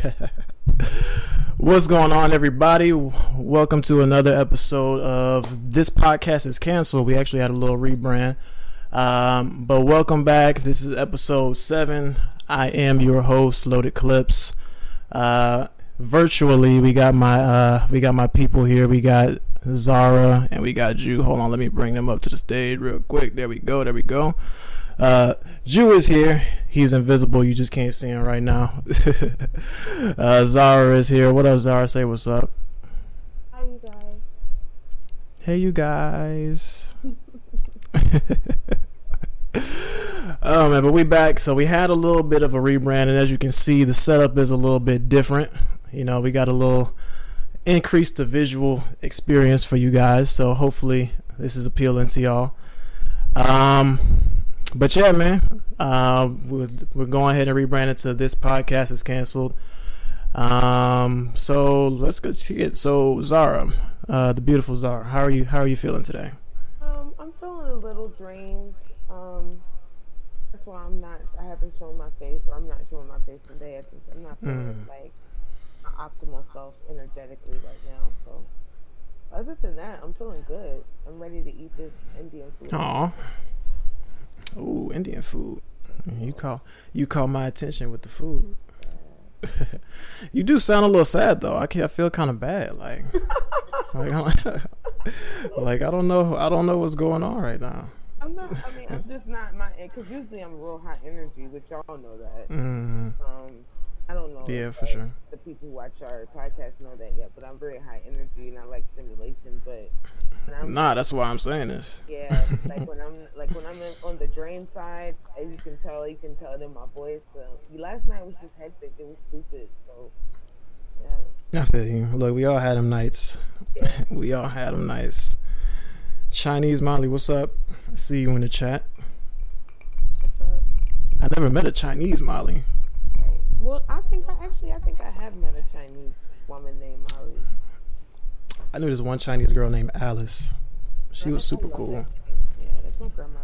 What's going on, everybody? Welcome to another episode of This Podcast is Canceled. We actually had a little rebrand. Um, but welcome back. This is episode seven. I am your host, Loaded Clips. Uh, virtually, we got my uh, we got my people here. We got Zara and we got Jew. Hold on, let me bring them up to the stage real quick. There we go. There we go. Uh, Jew is here. He's invisible. You just can't see him right now. uh, Zara is here. What up, Zara? Say what's up. Hi, you guys. Hey, you guys. oh man, but we back. So we had a little bit of a rebrand, and as you can see, the setup is a little bit different. You know, we got a little increased the visual experience for you guys. So hopefully, this is appealing to y'all. Um, but yeah, man, uh, we're, we're going ahead and rebrand it to this podcast is canceled. Um, so let's get to it. So Zara, uh, the beautiful Zara, how are you? How are you feeling today? Um, I'm feeling a little drained. Um, that's why I'm not. I haven't shown my face, or I'm not showing my face today. I just I'm not feeling Mm. like my optimal self energetically right now. So, other than that, I'm feeling good. I'm ready to eat this Indian food. Aw. Ooh, Indian food. You call you call my attention with the food. you do sound a little sad though. I can I feel kind of bad. Like, like, like I don't know. I don't know what's going on right now. I'm not. I mean, I'm just not my. Because usually I'm real high energy, which y'all know that. Mm, Um, I don't know. yeah, for like, sure. the people who watch our podcast know that yet, but I'm very high energy and I like stimulation. But Nah, that's why I'm saying this. yeah, like when I'm like when I'm in, on the drain side, as you can tell, you can tell it in my voice. So last night was just hectic. It was stupid. So yeah, I feel you. Look, we all had them nights. yeah. We all had them nights. Chinese Molly, what's up? I see you in the chat. What's up? I never met a Chinese Molly. Right. Well, I think I actually I think I have met a Chinese woman named Molly. I knew this one Chinese girl named Alice. She was super cool. Yeah, that's my grandma's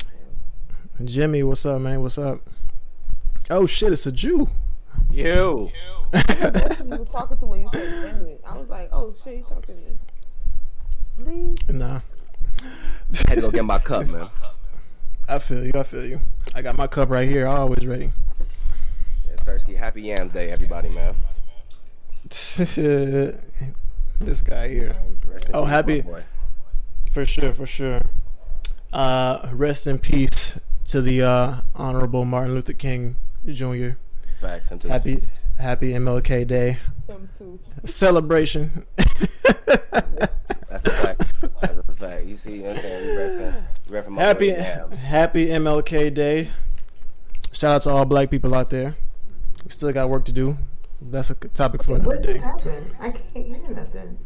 name. Jimmy, what's up, man? What's up? Oh shit, it's a Jew. You. That's who you were talking to when you said Jimmy. I was like, oh shit, you talking to me. Please. Nah, Had to go get my cup, man. I feel you. I feel you. I got my cup right here, always ready. Yeah, Sersky, happy Yams Day, everybody, man. this guy here, Oh, peace, happy- for sure, for sure. Uh, rest in peace to the uh, honorable Martin Luther King Jr. Facts. Into Happy, happy MLK Day too. celebration. That's a fact. That's a fact. You see, you know what I'm saying? We repping, we repping my happy, happy MLK Day. Shout out to all black people out there. We still got work to do. That's a good topic for another What just day. happened? I can't hear nothing.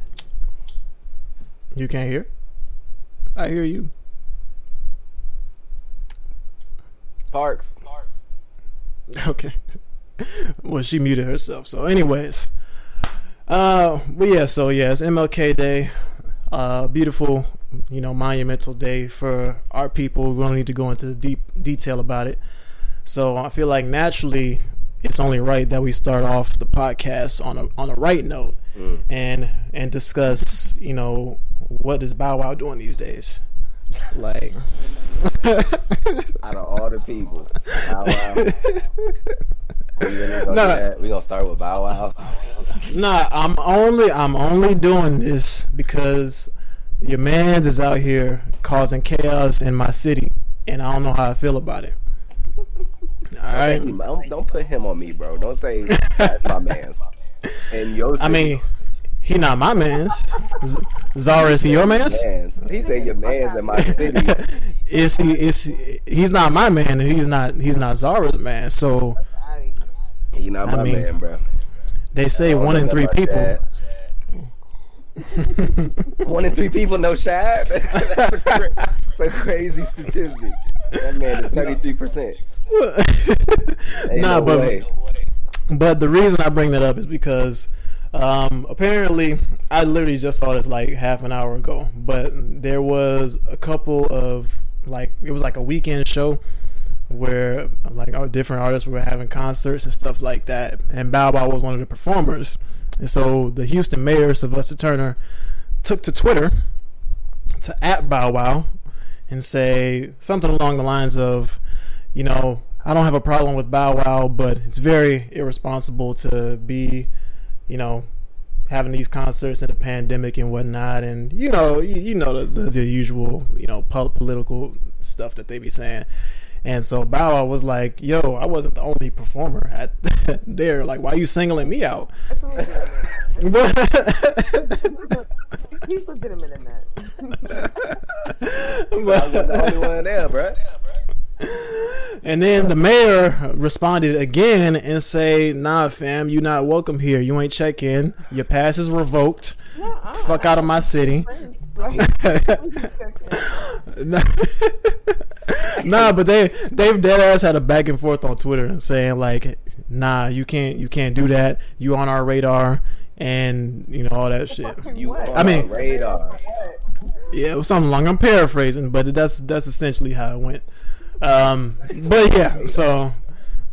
You can't hear? I hear you. Parks. Okay. well, she muted herself. So, anyways, uh, but yeah. So yeah, it's MLK Day. Uh, beautiful, you know, monumental day for our people. We don't need to go into deep detail about it. So I feel like naturally, it's only right that we start off the podcast on a on a right note Mm. and and discuss, you know, what is Bow Wow doing these days. Like, Out of all the people. Bow Wow. We gonna, go Nah. we gonna start with Bow Wow. Nah, I'm only I'm only doing this because your man's is out here causing chaos in my city, and I don't know how I feel about it. All right. Don't, don't put him on me, bro. Don't say that's my man's. And your I mean, he not my man's. Zara, is he your man's? man's. He said your man's in my city. Is he? Is he, he's not my man, and he's not he's not Zara's man. So Out of here. He not I my mean, man, bro. they say one in three people. that. One in three people know Shad. That's a, cra- that's a crazy statistic. That man is thirty three percent. Nah, no but way. But the reason I bring that up is because um, apparently I literally just saw this like half an hour ago. But there was a couple of like it was like a weekend show where like our different artists were having concerts and stuff like that, and Bow Wow was one of the performers. And so the Houston mayor Sylvester Turner took to Twitter to at Bow Wow and say something along the lines of, you know, I don't have a problem with Bow Wow, but it's very irresponsible to be, you know, having these concerts in the pandemic and whatnot, and you know, you, you know the, the, the usual, you know, political stuff that they be saying. And so Bow Wow was like, "Yo, I wasn't the only performer at there. Like, why are you singling me out?" but, He's legitimate in that. I was the only one there, bro. And then the mayor responded again and say, "Nah, fam, you not welcome here. You ain't check in. Your pass is revoked. Nuh-uh. Fuck out of my city." nah, but they they've dead ass had a back and forth on Twitter and saying like, "Nah, you can't you can't do that. You on our radar." And you know all that shit. You on I mean- radar. Yeah, it was something long. I'm paraphrasing, but that's that's essentially how it went. Um, but yeah, so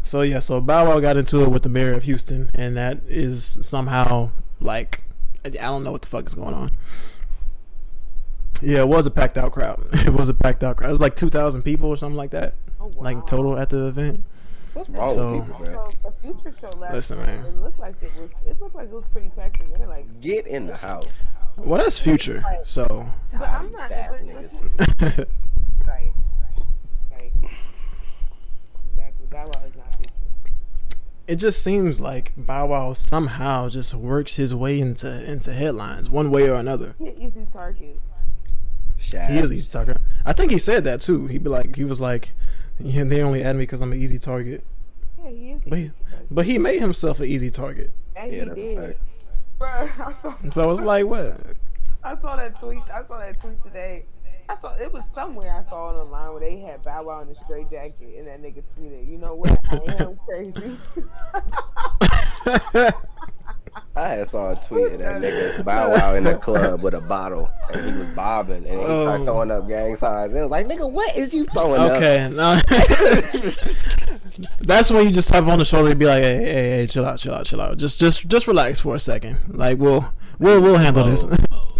so yeah, so Bow Wow got into it with the mayor of Houston, and that is somehow like I I don't know what the fuck is going on. Yeah, it was a packed out crowd. It was a packed out crowd. It was like two thousand people or something like that, Oh, wow. like total at the event. What's wrong So- with people, bro? So, the future show last Listen, night, man. It looked like it was. It looked like it was pretty packed in there. Like, Get in the house. Well, that's future. So but I'm not. fat But, niggas. right. Right. Exactly. Bow Wow is not future. it just seems like Bow Wow somehow just works his way into into headlines one way or another. He an easy target. Shaq. He is easy target. I think he said that too. He'd be like, he was like, yeah, they only add me because I'm an easy target. Yeah, he is. But he, but he made himself an easy target. And Yeah, he did. fact. Bruh, I saw. So it's like, what? I saw that tweet. I saw that tweet today. I saw it was somewhere I saw it online where they had Bow Wow in a straight jacket, and that nigga tweeted, "You know what? I am crazy." I had saw a tweet of that nigga Bow Wow in the club with a bottle, and he was bobbing, and he started Oh. throwing up gang signs. It was like, nigga, what is you throwing up? Okay, no. That's when you just tap on the shoulder and be like, hey, hey, hey, chill out, chill out, chill out. Just, just, just relax for a second. Like we'll, we'll, we'll handle this.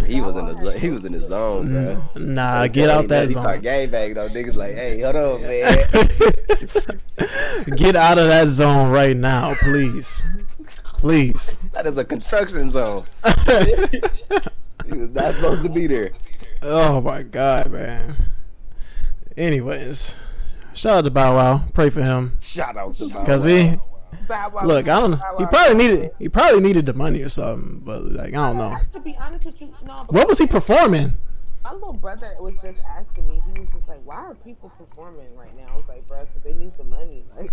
He was in the he was in his zone, bro. Mm. nah, get out that He zone. gang bang though. Niggas like, hey, hold on, man. Get out of that zone right now, please, please. that is a construction zone. he was not supposed to be there. Oh my god, man. Anyways, shout out to Bow Wow. Pray for him Shout out to Bow Wow. because he Bow Wow. Look. I don't know. He probably needed. He probably needed the money or something. But like, I don't know. To be honest with you, no. What was he performing? My little brother was just asking me. He was just like, "Why are people performing right now?" I was like, "Bro, because they need the money." Like,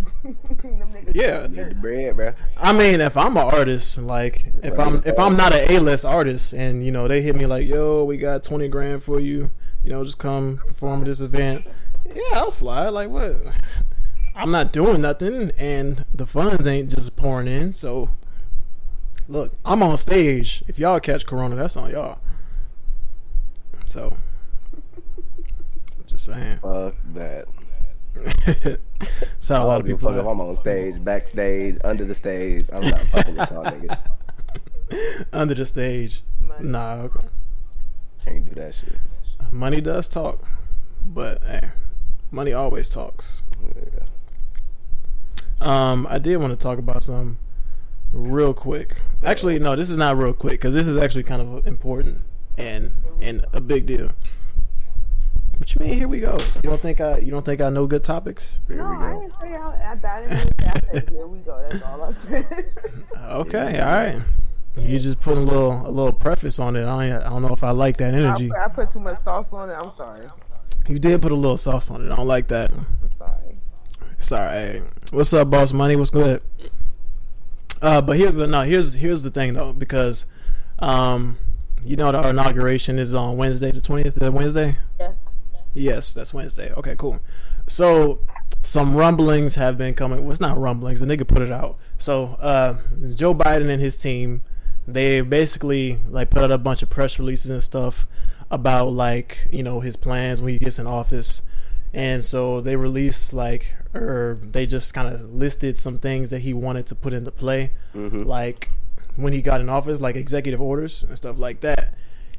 Yeah. Need the bread, bro. I mean, if I'm an artist, like if I'm if I'm not an A-list artist, and you know they hit me like, "Yo, we got twenty grand for you," you know, just come perform at this event. Yeah, I'll slide. Like what? I'm not doing nothing, and the funds ain't just pouring in. So, look, I'm on stage. If y'all catch corona, that's on y'all. So, just saying. Fuck that. That's how a lot of people. Fuck if I'm on stage, backstage, under the stage. I'm not fucking with y'all niggas. under the stage. Money. Nah, okay. Can't do that shit. money does talk, but hey, money always talks. Yeah. Um, I did want to talk about some real quick. Actually, no, this is not real quick because this is actually kind of important and and a big deal. What you mean? Here we go. You don't think I? You don't think I know good topics? Here No, we I didn't say I, I, I didn't even say I said, here we go. That's all I said. Okay, all right. You just put a little a little preface on it. I don't, I don't know if I like that I energy. put, I put too much sauce on it. I'm sorry. You did put a little sauce on it. I don't like that. I'm sorry. Sorry. What's up, boss money? What's good? Uh, but here's the no. Here's here's the thing though, because um, you know our inauguration is on Wednesday, the twentieth. Wednesday. Yes. Yes, that's Wednesday. Okay, cool. So some rumblings have been coming. Well, it's not rumblings. The nigga put it out. So uh, Joe Biden and his team, they basically like put out a bunch of press releases and stuff about like you know his plans when he gets in office, and so they released like or they just kind of listed some things that he wanted to put into play, like when he got in office, like executive orders and stuff like that.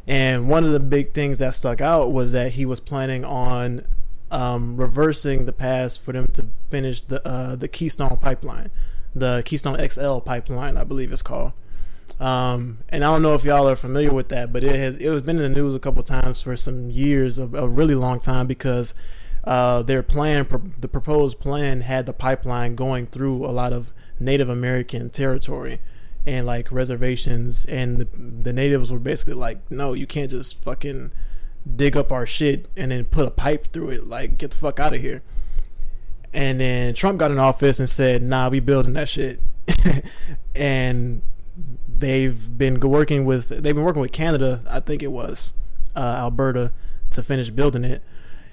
And one of the big things that stuck out was that he was planning on um, reversing the pass for them to finish the uh, the Keystone pipeline, the Keystone XL pipeline, I believe it's called. Um, and I don't know if y'all are familiar with that, but it has it was been in the news a couple times for some years, a, a really long time, because uh, their plan, the proposed plan, had the pipeline going through a lot of Native American territory and like reservations, and the, the natives were basically like, "No, you can't just fucking dig up our shit and then put a pipe through it. Like, get the fuck out of here." And then Trump got in office and said, "Nah, we building that shit," and they've been working with they've been working with Canada, I think it was uh, Alberta, to finish building it.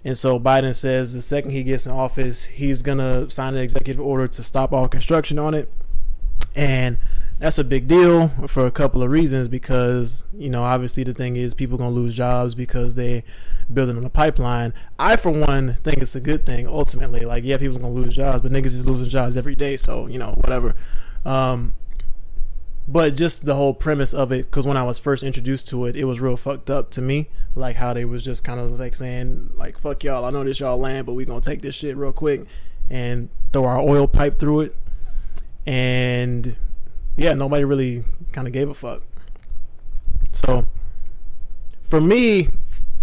And so Biden says the second he gets in office, he's gonna sign an executive order to stop all construction on it, and that's a big deal for a couple of reasons. Because you know, obviously, the thing is people gonna lose jobs because they're building on a pipeline. I, for one, think it's a good thing. Ultimately, like yeah, people gonna lose jobs, but niggas is losing jobs every day, so you know, whatever. Um, but just the whole premise of it because when i was first introduced to it it was real fucked up to me. Like how they was just kind of like saying like fuck y'all i know this y'all land but we gonna take this shit real quick and throw our oil pipe through it. And yeah nobody really kind of gave a fuck. So for me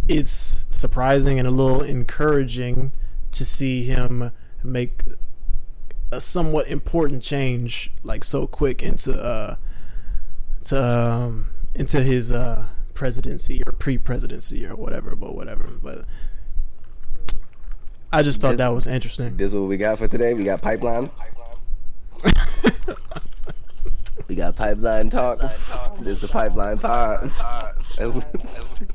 it's surprising and a little encouraging to see him make a somewhat important change like so quick into uh to um into his uh presidency or pre-presidency or whatever but whatever but I just thought This- that was interesting. This is what we got for today. We got pipeline. we got pipeline talk. This is the pipeline pod.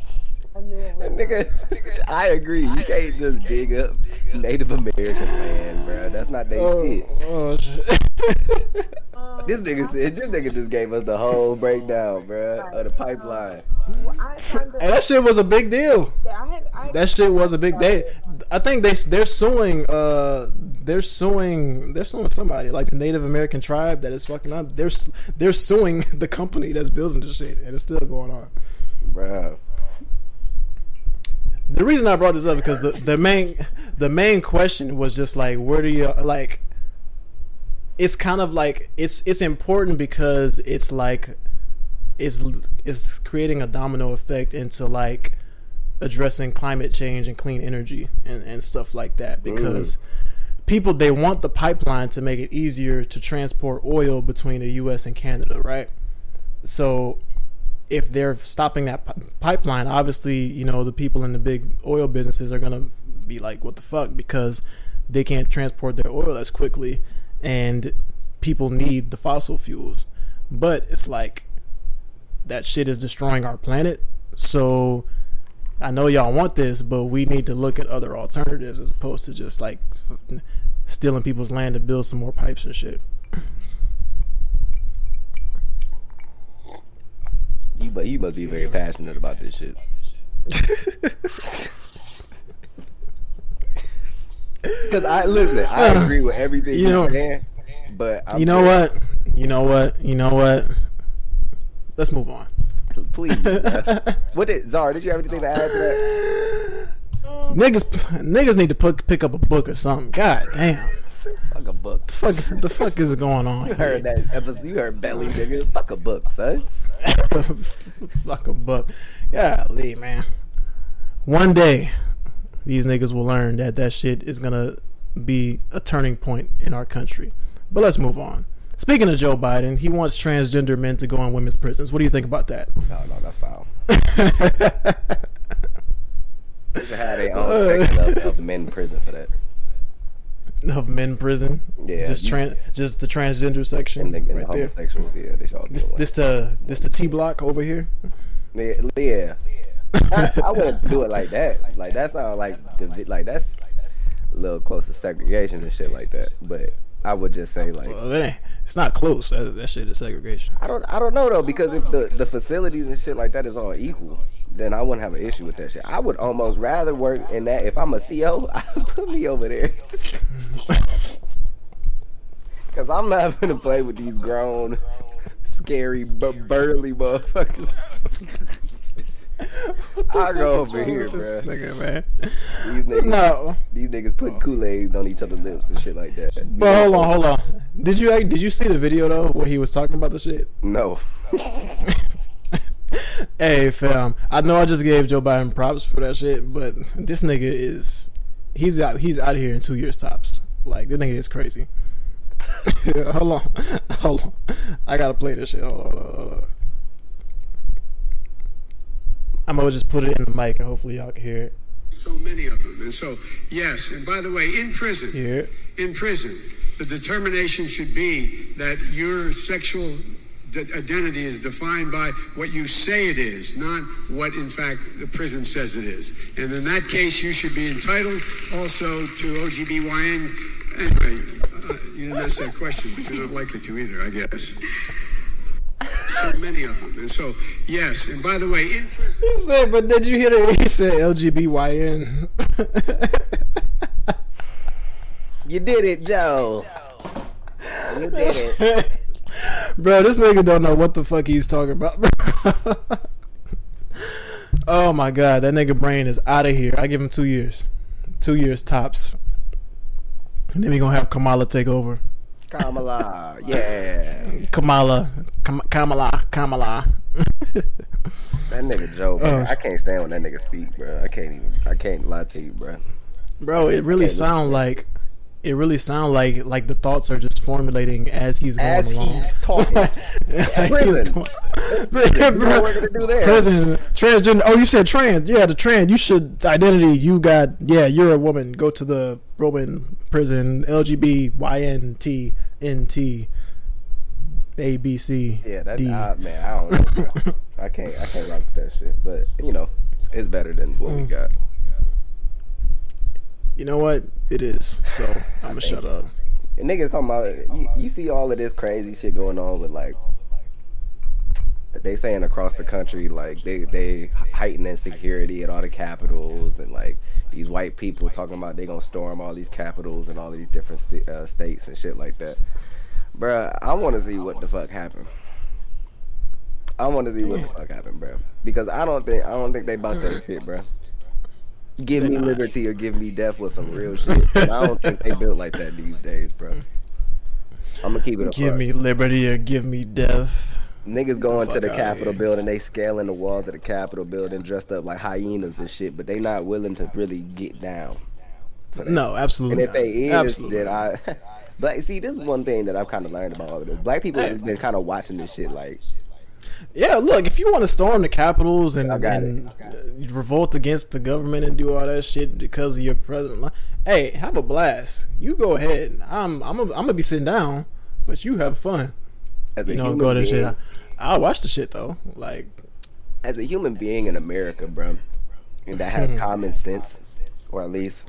nigga, I agree. You can't just dig up Native American land, bro. That's not their shit. oh, shit. Um, This nigga said, this nigga just gave us the whole breakdown, bro, of the pipeline. well, I kind and that shit was a big deal. yeah, I had, I, That shit was a big day. I think they they're suing uh they're suing they're suing somebody like the Native American tribe that is fucking up. They're they're suing the company that's building the shit and it's still going on. Bro. The reason I brought this up because the, the main the main question was just like where do you like it's kind of like it's it's important because it's like it's it's creating a domino effect into like addressing climate change and clean energy and, and stuff like that mm. because people they want the pipeline to make it easier to transport oil between the US and Canada, right? So if they're stopping that pi- pipeline, obviously, you know, the people in the big oil businesses are going to be like, what the fuck? Because they can't transport their oil as quickly and people need the fossil fuels. But it's like that shit is destroying our planet. So I know y'all want this, but we need to look at other alternatives as opposed to just like stealing people's land to build some more pipes and shit. You, but you must be very passionate about this shit. Because I listen, I uh, agree with everything You know- saying, but I'm you know what? You know what? You know what? Let's move on. Please, what did Zara? Did you have anything to add to that? Niggas, niggas need to put, pick up a book or something. God damn, Fuck a book. fuck, the fuck is going on? You heard that episode? You heard Belly nigga? Fuck a book, son. fuck a book. Golly, man. One day, these niggas will learn that that shit is gonna be a turning point in our country. But let's move on. Speaking of Joe Biden, he wants transgender men to go in women's prisons. What do you think about that? No, no, that's foul. They should have their own section of, of men in prison for that. Of men prison? Yeah, Just you- tran- just the transgender section And the, and right the there. yeah, they all This, away. this the this the T block over here. Yeah, yeah. I, I wouldn't do it like that. Like that sounds like divi- like that's a little close to segregation and shit like that. But I would just say like Well, it it's not close. That, that shit is segregation. I don't I don't know though because if the the facilities and shit like that is all equal, then I wouldn't have an issue with that shit. I would almost rather work in that if I'm a CO, put me over there. Cause I'm not gonna play with these grown, scary, but burly motherfuckers. I go over here, This bro. nigga, man. These niggas, No, these niggas putting Kool Aid on each other's lips and shit like that. but hold on, hold on. Did you did you see the video though where he was talking about the shit? No. Hey, fam. I know I just gave Joe Biden props for that shit, but this nigga is he's out he's out of here in two years tops. Like this nigga is crazy. hold on, hold on. I gotta play this shit. Hold on, hold on, hold on. I'm gonna just put it in the mic and hopefully y'all can hear it. So many of them. And so, yes, and by the way, in prison, it. in prison, the determination should be that your sexual identity is defined by what you say it is, not what, in fact, the prison says it is. And in that case, you should be entitled also to OGBYN. Anyway, uh, you didn't ask that question, but you're not likely to either, I guess. So many of them. And so, yes, and by the way, in prison. He said, but did you hear that? He said LGBYN. You did it, Joe. You did it. bro, this nigga don't know what the fuck he's talking about, bro. oh my god, that nigga brain is out of here. I give him two years. Two years tops. And then we gonna have Kamala take over. Kamala, yeah. Kamala, Kam- Kamala, Kamala. That nigga Joe, bro. Oh. I can't stand when that nigga speak, bro. I can't even. I can't lie to you, bro. Bro, it really sound like it really sounds like like the thoughts are just formulating as he's going As along. he's talking, Like he's prison. going- Prison. You know what gonna do there? Prison, transgender. Oh, you said trans. Yeah, the trans. You should identity. You got. Yeah, you're a woman. Go to the Roman prison. LGB YNT A B C yeah, that's D. uh, man. I don't know. I can't. I can't rock that shit. But you know, it's better than what we Mm. got. You know what? It is. So I'm gonna shut up. And niggas talking about you, you see all of this crazy shit going on with like they saying across the country like they they heightening security at all the capitals and like these white people talking about they gonna storm all these capitals and all these different sta- uh, states and shit like that. Bruh, I want to see what the fuck happened. I want to see what the fuck happened, bro. Because I don't think I don't think they bought that shit, bro. Give me liberty or give me death with some real shit. And I don't think they built like that these days, bro. I'm gonna keep it Give me liberty or give me death. Niggas going to the Capitol building, they scaling the walls of the Capitol building dressed up like hyenas and shit, but they not willing to really get down. No, And absolutely. if they is, absolutely. then I. But see, this is one thing that I've kind of learned about all of this. Black people have been kind of watching this shit like, Yeah, look, if you want to storm the capitals and, I and revolt against the government and do all that shit because of your president, hey, have a blast. You go ahead. I'm I'm a, I'm gonna be sitting down, but you have fun. as a You know, human go to being, shit. I, I'll watch the shit though. Like, as a human being in America, bro, and that has common sense, or at least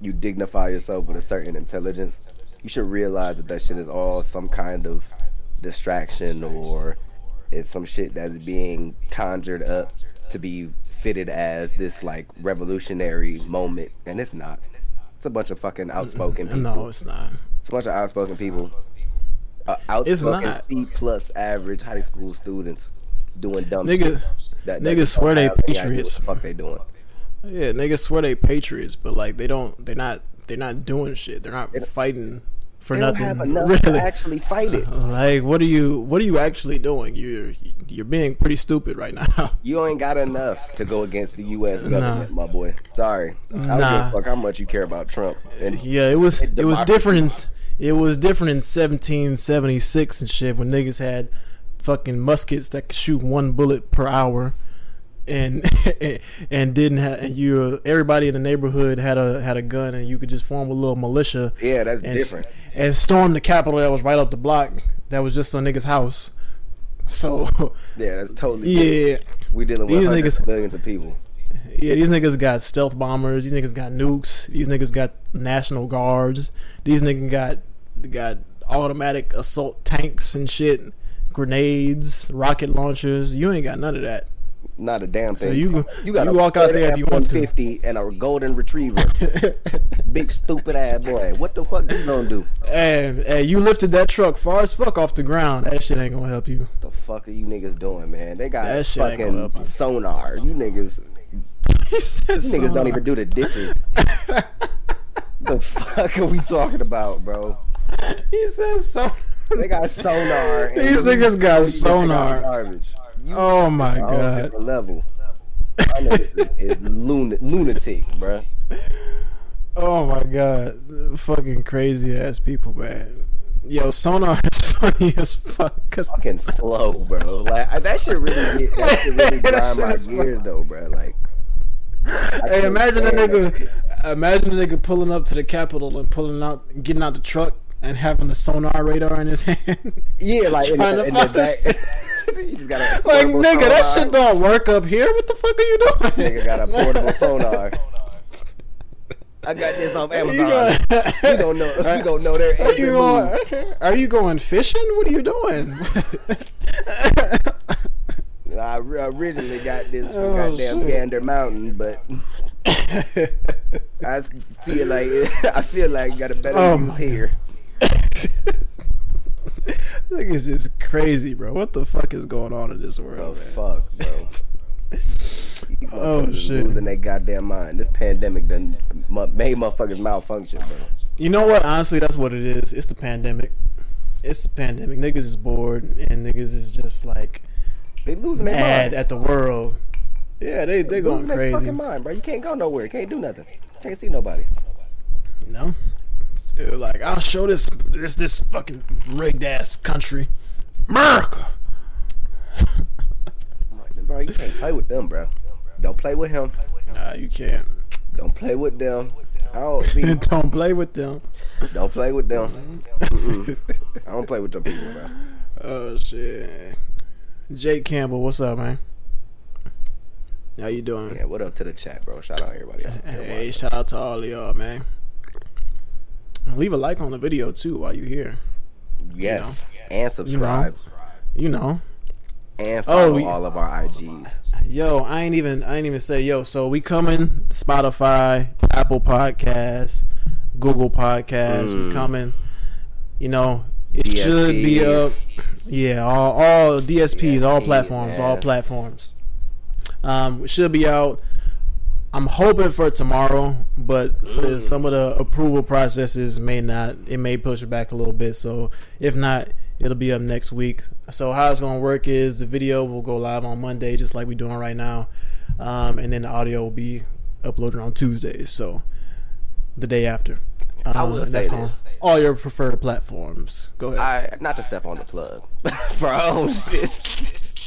you dignify yourself with a certain intelligence, you should realize that that shit is all some kind of distraction or it's some shit that's being conjured up to be fitted as this like revolutionary moment, and it's not. It's a bunch of fucking outspoken people. no, it's not. It's a bunch of outspoken people. Uh, It's outspoken. C plus average high school students doing dumb Nigga- shit. That, niggas swear they don't have any idea patriots. What the fuck they doing? Yeah, niggas swear they patriots, but like they don't. They're not. They're not doing shit. They're not fighting for They don't nothing. have enough really. to actually fight it. Like, what are you? What are you actually doing? You're you're being pretty stupid right now. You ain't got enough to go against the U.S. government, my boy. Sorry, I don't give Nah. a fuck how much you care about Trump. And Yeah, it was it was different. In, it was different in 1776 and shit when niggas had fucking muskets that could shoot one bullet per hour, and and didn't have and you everybody in the neighborhood had a had a gun and you could just form a little militia. Yeah, that's and, different. And storm the Capitol that was right up the block. That was just a nigga's house. So yeah, that's totally. different. yeah, we dealing with These niggas- of millions of people. Yeah, these niggas got stealth bombers. These niggas got nukes. These niggas got national guards. These niggas got got automatic assault tanks and shit, grenades, rocket launchers. You ain't got none of that. Not a damn thing. So you you got you walk out there if you want to. Fifty and a golden retriever, big stupid ass boy. What the fuck you gonna do? And, and you lifted that truck far as fuck off the ground. That shit ain't gonna help you. What the fuck are you niggas doing, man? They got That shit ain't gonna help fucking sonar. You niggas, you niggas don't even do the ditches. the fuck are we talking about, bro? He said sonar. They got sonar. These niggas got sonar. Garbage. You Oh my god. level. My nigga is, lunatic, bro. Oh my god. Fucking crazy ass people, man. Yo, sonar is funny as fuck. Cause Fucking slow, bro. Like that shit really, get, that shit really grind my gears, though, bro. Like, I Hey, imagine a stand that nigga, imagine a nigga pulling up to the Capitol and pulling out, getting out the truck and having the sonar radar in his hand. Yeah, like in the, to in the back. you just got a like, portable nigga, that shit don't work up here. What the fuck are you doing? Nigga got a portable sonar. I got this off You Amazon. go- You don't know. You don't know their Are you going? Are you going fishing? What are you doing? I originally got this from Oh, goddamn shit. Gander Mountain, but I feel like I feel like got a better Oh, use here. This is crazy, bro. What the fuck is going on in this world, man? fuck, bro. Oh, shit. Losing their goddamn mind. This pandemic done made motherfuckers malfunction, bro. You know what? Honestly, that's what it is. It's the pandemic. It's the pandemic. Niggas is bored, and niggas is just like They losing their mind. at the world. Yeah, they they going losing their crazy. fucking mind, bro. You can't go nowhere. You can't do nothing. You Can't see nobody. No, Like I'll show this this this fucking rigged ass country, America. Bro, you can't play with them, bro. Don't play with him. Nah, you can't. Don't play with them. I don't. Don't play with them. don't play with them. I don't play with them people, bro. Oh shit. Jake Campbell, what's up, man? How you doing? Yeah, what up to the chat, bro? Shout out everybody. out Hey, shout out to all of y'all, man. Leave a like on the video too while you're here. yes, and subscribe You know. and follow Oh, all of our IGs. Yo, I ain't even I ain't even say yo. So we coming Spotify, Apple Podcasts, Google Podcasts. We Mm. coming. You know, it should be up. Yeah, all all DSPs, all DSPs, platforms, all platforms. Um, it should be out. I'm hoping for tomorrow, but Mm. some of the approval processes may not. It may push it back a little bit. So if not, it'll be up next week. So how it's gonna work is the video will go live on Monday, just like we're doing right now, um, and then the audio will be uploaded on Tuesdays. So the day after. Um, I will say on this. all your preferred platforms. Go ahead. I not to step on the plug for our own shit,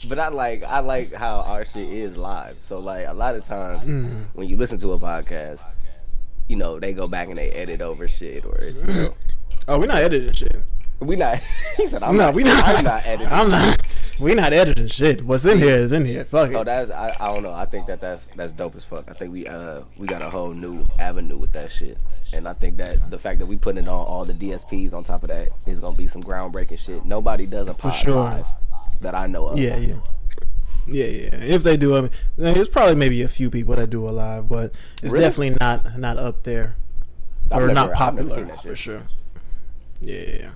but I like I like how our shit is live. So like a lot of times Mm. when you listen to a podcast, you know they go back and they edit over shit or you know. oh, we're not editing shit. We not. He said, I'm no, not. we not. I'm not editing. I'm not. We not editing shit. What's in here is in here. Fuck it. Oh, that's I, I don't know. I think that that's that's dope as fuck. I think we uh we got a whole new avenue with that shit, and I think that the fact that we putting it on all the DSPs on top of that is gonna be some groundbreaking shit. Nobody does a For pod sure. live that I know of. Yeah, yeah. Yeah, yeah. If they do, I mean, there's probably maybe a few people that do a live, but it's Really? definitely not not up there I've or never- not popular seen that shit. for sure. Yeah.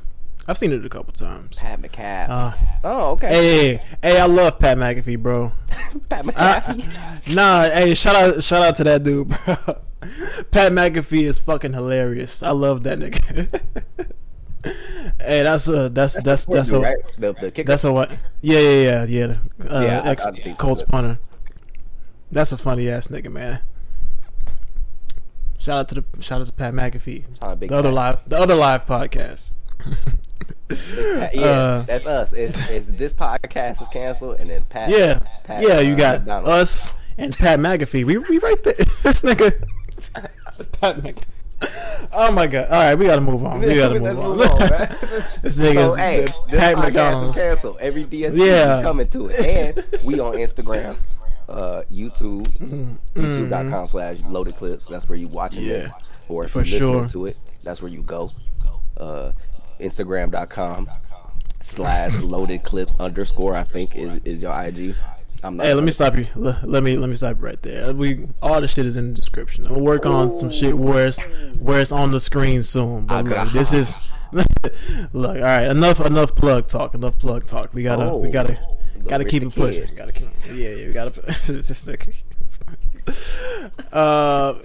I've seen it a couple times. Pat McCaff. Uh, oh, okay. hey, hey, I love Pat McAfee, bro. Pat I- McCaffrey. nah, hey, shout out, shout out to that dude, bro. Pat McAfee is fucking hilarious. I love that nigga. hey, that's a that's that's that's a right? The, the kicker. That's a what? Yeah, yeah, yeah, yeah. Uh, Yeah, ex so, Colts punter. That's a funny ass nigga, man. Shout out to the shout out to Pat McAfee, the other Pat. live, the other live podcast. Yeah, uh, that's us. It's, it's this podcast is canceled, and then Pat. Yeah, Pat, yeah. You got McDonald. us and Pat McAfee. We we right there. this nigga, Pat McAfee. Oh my god! All right, we gotta move on. We gotta move on. move on, this nigga's So, hey, this Pat McDonald's. is canceled. Every DSP Yeah. coming to it, and we on Instagram, uh, YouTube, YouTube.com slash loaded clips. That's where you watching Mm-hmm. Yeah. it, or if For sure. to it, that's where you go. Uh, Instagram.com slash loaded clips underscore. I think is is your IG. I'm not hey, let me stop you. Let, let, me let me stop you right there. We all the shit is in the description. I'm gonna work on some shit where it's where it's on the screen soon. But look, this is look. All right, enough enough plug talk. Enough plug talk. We gotta oh, we gotta gotta keep it pushing. Gotta keep yeah yeah. We gotta. uh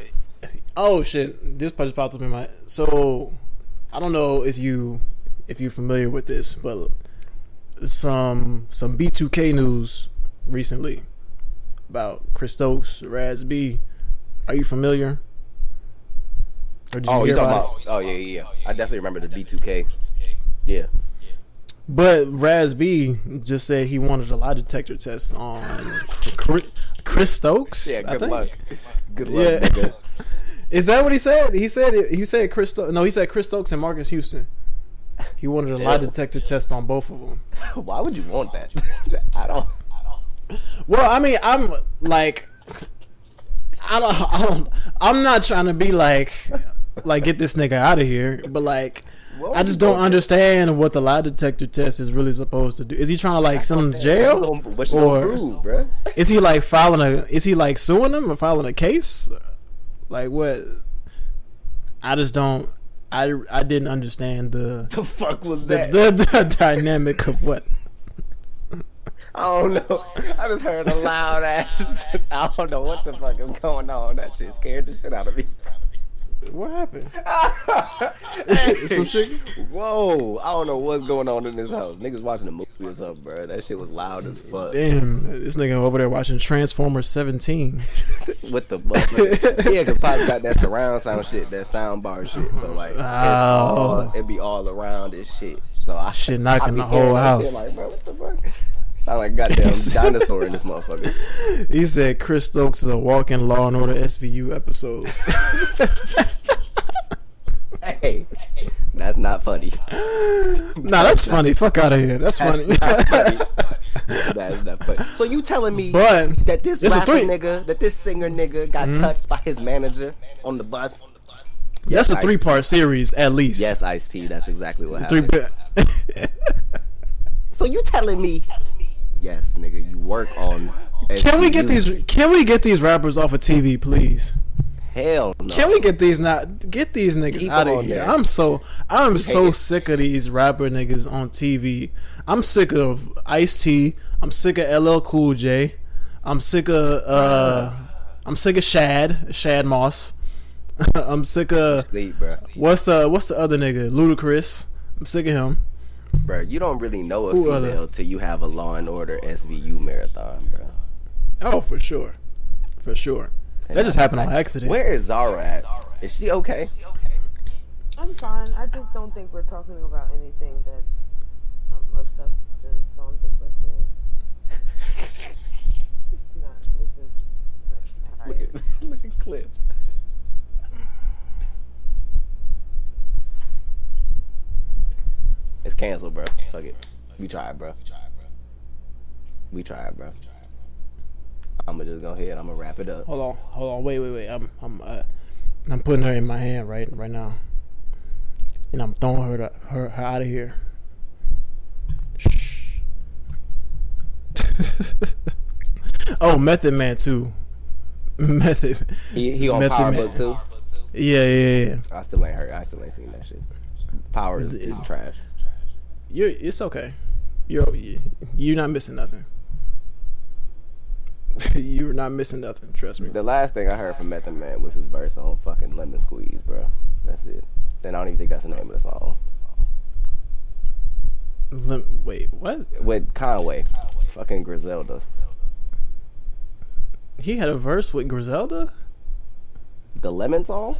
oh shit! This part just popped up in my so. I don't know if you if you're familiar with this, but some some B2K news recently about Chris Stokes, Raz B. Are you familiar? Or did you oh, hear about, about Oh yeah, yeah, I definitely remember the B2K. Yeah. But Raz B just said he wanted a lie detector test on Chris Stokes. Yeah, good luck. Good luck. Yeah. Is that what he said? He said it, he said Chris. No, he said Chris Stokes and Marques Houston. He wanted a lie detector test on both of them. Why would you want that? I don't. Well, I mean, I'm like, I don't, I don't, I'm not trying to be like, like get this nigga out of here, but like. I just don't understand what the lie detector test is really supposed to do. Is he trying to like send him to jail, or is he like filing a? Is he like suing them or filing a case? Like what? I just don't. I, I didn't understand the the fuck was that the, the, the dynamic of what I don't know. I just heard a loud ass. I don't know what the fuck is going on. That shit scared the shit out of me. What happened? hey, Some shit. Whoa! I don't know what's going on in this house. Niggas watching a movie or something, bro. That shit was loud as fuck. Damn, this nigga over there watching Transformers 17. what the fuck? yeah, cause Pop got that surround sound shit, that sound bar shit. So like, oh. all, it be all around this shit. So I shit knocking the whole house. Like, bro, what the fuck? Sound like goddamn dinosaur in this motherfucker. He said Chris Stokes is a walking Law and Order SVU episode. hey, that's not funny. nah, that's funny. Fuck out of here. That's, that's funny. funny. that's not funny. So you telling me but that this rapper nigga, that this singer nigga got mm-hmm. touched by his manager on the bus? Yes, that's a three part series at least. Yes, Ice T. That's exactly what happened. Three. so you telling me yes, nigga, you work on. Can we get these? Can we get these rappers off of TV, please? Hell no. Can we get these not get these niggas Keep out of here? There. I'm so I'm so sick of these rapper niggas on TV. I'm sick of Ice T. I'm sick of LL Cool J. I'm sick of uh I'm sick of Shad Shad Moss. I'm sick of Sleep, what's the what's the other nigga Ludacris. I'm sick of him bro, you don't really know a Who female till you have a Law and Order SVU marathon, bro. Oh, for sure, for sure. And that just happened on accident. Where is Zara at? Is she okay? I'm fine. I just don't think we're talking about anything that's um, of substance, so I'm just listening. no, this is. Look at, look at clips. It's canceled, bro. Fuck it. We tried, bro. We tried, bro. We tried, bro. I'm gonna just go ahead. I'm gonna wrap it up. Hold on, hold on. Wait, wait, wait. I'm, I'm, uh, I'm putting her in my hand right, right now, and I'm throwing her, to, her, her out of here. Shh. oh, Method Man too. Method. He he on Method Power Man. Book too. Yeah, yeah, yeah. I still ain't heard. I still ain't seen that shit. Power is, is trash. You're it's okay. You're you're not missing nothing. you're not missing nothing. Trust me. The last thing I heard from Method Man was his verse on fucking Lemon Squeeze, bro. That's it. Then I don't even think that's the name of the song. Lem- wait, what? With Conway, fucking Griselda. He had a verse with Griselda. The Lemon song.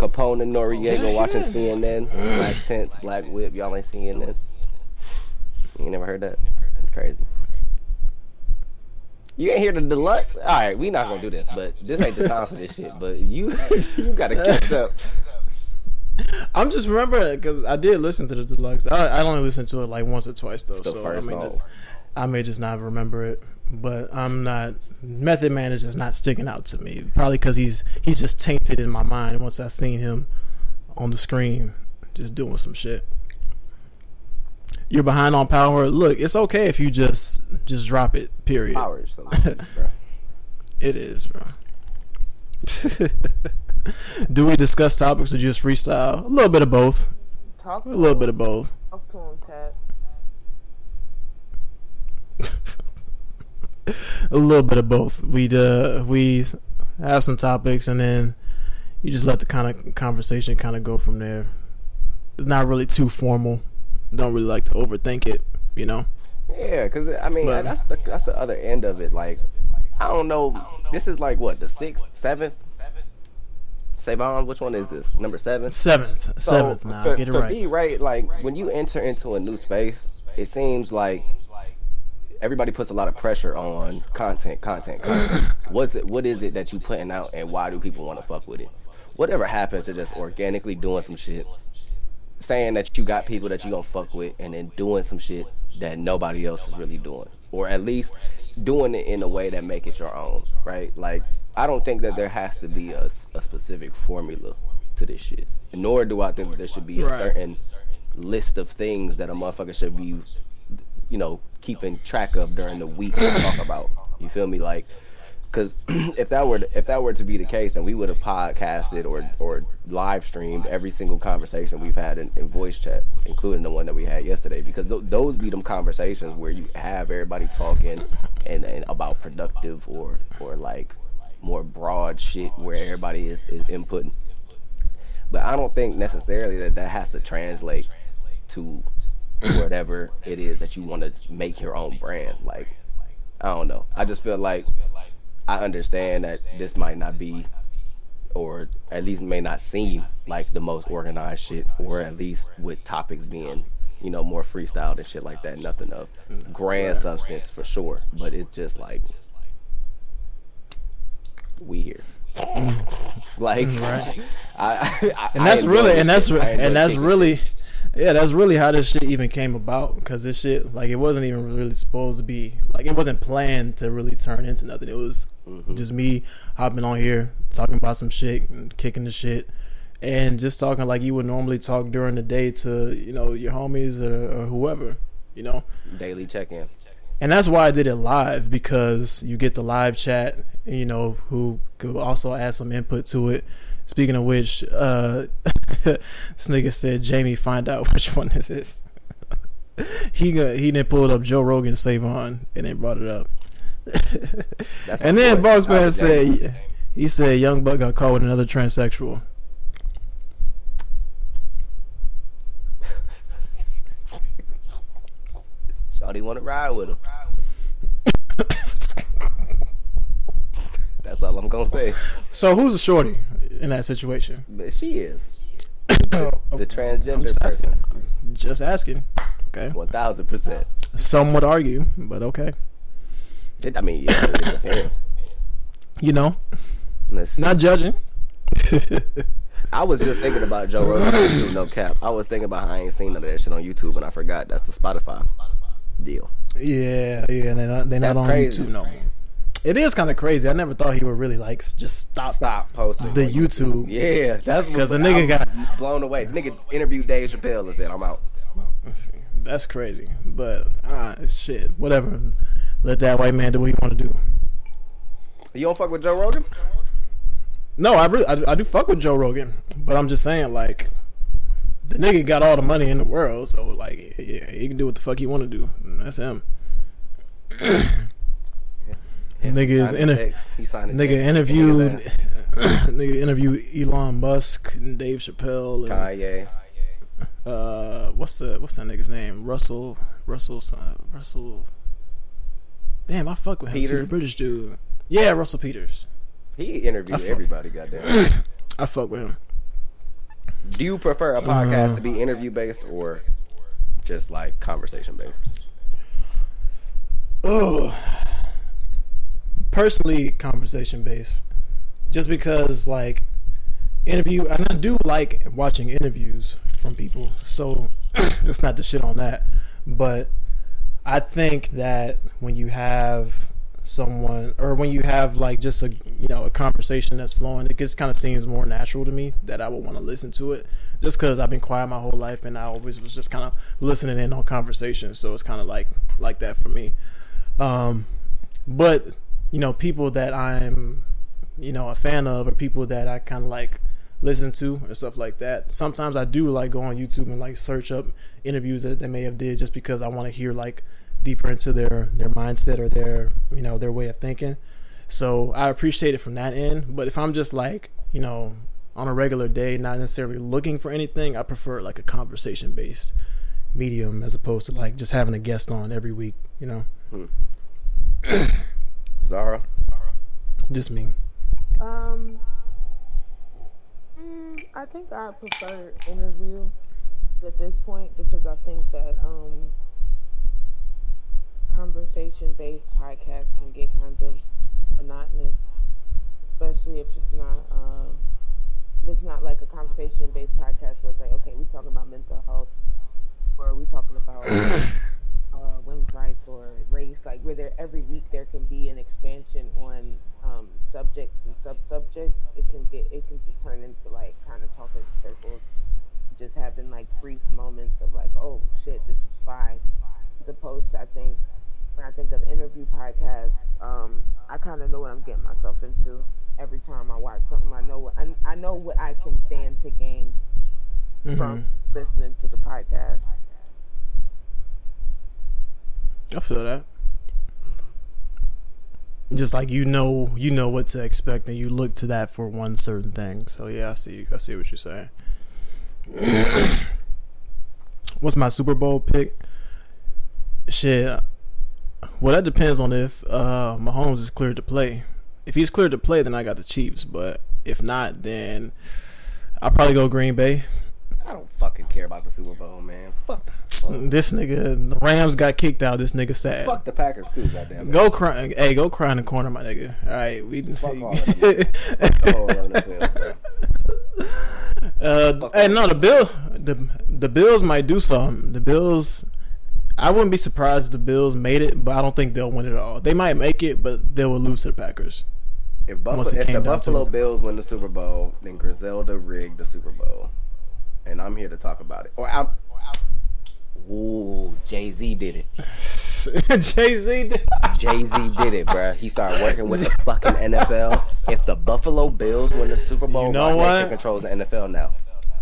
Capone and Noreaga oh, watching CNN. Black tents, Black Whip. Y'all ain't seeing this. You never heard that? That's crazy. You ain't hear the deluxe. All right, we not gonna do this, but this ain't the time for this shit. But you, you gotta catch up. I'm just remembering because I did listen to the deluxe. I, I only listened to it like once or twice though, the so I I may just not remember it. But I'm not Method Man is just not sticking out to me. Probably because he's he's just tainted in my mind once I've seen him on the screen. just doing some shit. You're behind on power. Look, it's okay if you just just drop it. Period. Power is the something, bro. It is, bro. Do we discuss topics or just freestyle? A little bit of both. Talk A little him. bit of both. Talk to him, Tat. A little bit of both. We uh we have some topics and then you just let the kind of conversation kind of go from there. It's not really too formal. Don't really like to overthink it, you know. Yeah, because I mean But- that's the that's the other end of it. Like, I don't know. This is like what the sixth, seventh. Savon, which one is this? Number seven. Seventh, So, seventh. Now for, get it for right. me, right? Like when you enter into a new space, it seems like everybody puts a lot of pressure on content, content, content. What's it? What is it that you putting out, and why do people want to fuck with it? Whatever happens to just organically doing some shit, saying that you got people that you gonna fuck with, and then doing some shit that nobody else is really doing, or at least doing it in a way that make it your own, right? Like I don't think that there has to be a, a specific formula to this shit, nor do I think that there should be a Right. certain list of things that a motherfucker should be, you know, keeping track of during the week to talk about. You feel me? Like, because if that were if that were to be the case, then we would have podcasted or or live streamed every single conversation we've had in, in voice chat, including the one that we had yesterday. Because th- those be them conversations where you have everybody talking and, and about productive or or like more broad shit where everybody is is inputting. But I don't think necessarily that that has to translate to whatever it is that you want to make your own brand. Like, I don't know. I just feel like I understand that this might not be, or at least may not seem like the most organized shit, or at least with topics being, you know, more freestyled and shit like that. Nothing of grand substance for sure, but it's just like we here. like, Right. I, I, and that's enjoy really and that's shit. re- I enjoy and that's kicking really yeah that's really how this shit even came about because this shit like it wasn't even really supposed to be like it wasn't planned to really turn into nothing it was Mm-hmm. just me hopping on here talking about some shit and kicking the shit and just talking like you would normally talk during the day to you know your homies or, or whoever you know daily check in. and that's why I did it live because you get the live chat, you know, who could also add some input to it. Speaking of which, uh, this nigga said, Jamie, find out which one this is. he got, he didn't pull up Joe Rogan Savon and then brought it up. And then. Boss Man said, he said, Young Buck got caught with another transsexual. Shawty want to ride with him. That's all I'm gonna say. So who's a shorty in that situation? But she is the oh, I'm transgender just asking. person. Just asking. Okay. One thousand percent. Some would argue, but okay. I mean, yeah, it. You know, not judging. I was just thinking about Joe Rogan. no cap. I was thinking about how I ain't seen none of that shit on YouTube, and I forgot that's the Spotify deal. Yeah, yeah, they're not, they're not on crazy. YouTube no more. It is kind of crazy. I never thought he would really like just stop. Stop posting The YouTube. Yeah, that's 'Cause the nigga got- blown away. The nigga interviewed Dave Chappelle and said, "I'm out." That's crazy. But ah, shit, whatever. Let that white man do what he want to do. You don't fuck with Joe Rogan? No, I really, I, I do fuck with Joe Rogan, but I'm just saying like. The nigga got all the money in the world, so like, yeah, he can do what the fuck he want to do. That's him. Signed the Nigga interviewed, Nigga interviewed Elon Musk and Dave Chappelle and Kanye. uh what's the what's that nigga's name? Russell Russell uh, Russell Damn, I fuck with him too, Peters? the British dude. Yeah, Russell Peters. He interviewed everybody. Goddamn. I fuck with him. Do you prefer a podcast Uh, to be interview based or just like conversation based? Oh, personally, conversation based. Just because, like, interview, and I do like watching interviews from people. So it's not the shit on that, but I think that when you have someone, or when you have like just a you know a conversation that's flowing, it just kind of seems more natural to me that I would want to listen to it just because I've been quiet my whole life and I always was just kind of listening in on conversations. So it's kind of like like that for me. Um, but you know, people that I'm you know a fan of or people that I kind of like listen to and stuff like that. Sometimes I do like go on YouTube and like search up interviews that they may have did just because I want to hear like deeper into their their mindset or their you know their way of thinking. So I appreciate it from that end. But if I'm just like you know on a regular day, not necessarily looking for anything, I prefer like a conversation based medium as opposed to like just having a guest on every week. You know. Hmm. Zara. Just me. Um, mm, I think I prefer interview at this point because I think that um, conversation based podcasts can get kind of monotonous, especially if it's not uh, if it's not like a conversation based podcast where it's like, okay, we're talking about mental health, or we're talking about uh, women's rights or race, like where there every week there can be an expansion on um, subjects and sub subjects. It can get it can just turn into like kind of talking circles, just having like brief moments of like, oh shit, this is fine. As opposed to I think when I think of interview podcasts, um, I kind of know what I'm getting myself into every time I watch something. I know what I, I know what I can stand to gain Mm-hmm. from listening to the podcast. I feel that. Just like you know, you know what to expect, and you look to that for one certain thing. So yeah, I see. I see what you're saying. What's my Super Bowl pick? Shit. Well, that depends on if uh, Mahomes is cleared to play. If he's cleared to play, then I got the Chiefs. But if not, then I'll probably go Green Bay. I don't fucking care about the Super Bowl, man. Fuck the Super Bowl. This nigga, the Rams got kicked out. This nigga sad. Fuck the Packers too, goddamn. it. Go cry, hey, go cry in the corner, my nigga. All right, we. Fuck all of them. Fuck the whole NFL, bro. uh, hey, no, the bill, the the Bills might do something. The Bills, I wouldn't be surprised if the Bills made it, but I don't think they'll win it all. They might make it, but they will lose to the Packers. If, Buffalo, if the Buffalo. Bills win the Super Bowl, then Griselda rigged the Super Bowl, and I'm here to talk about it. Or I'm. Ooh, Jay Z did it. Jay Z. did. Jay Z did it, bruh. He started working with the fucking NFL. If the Buffalo Bills win the Super Bowl, You know what? Controls the NFL now.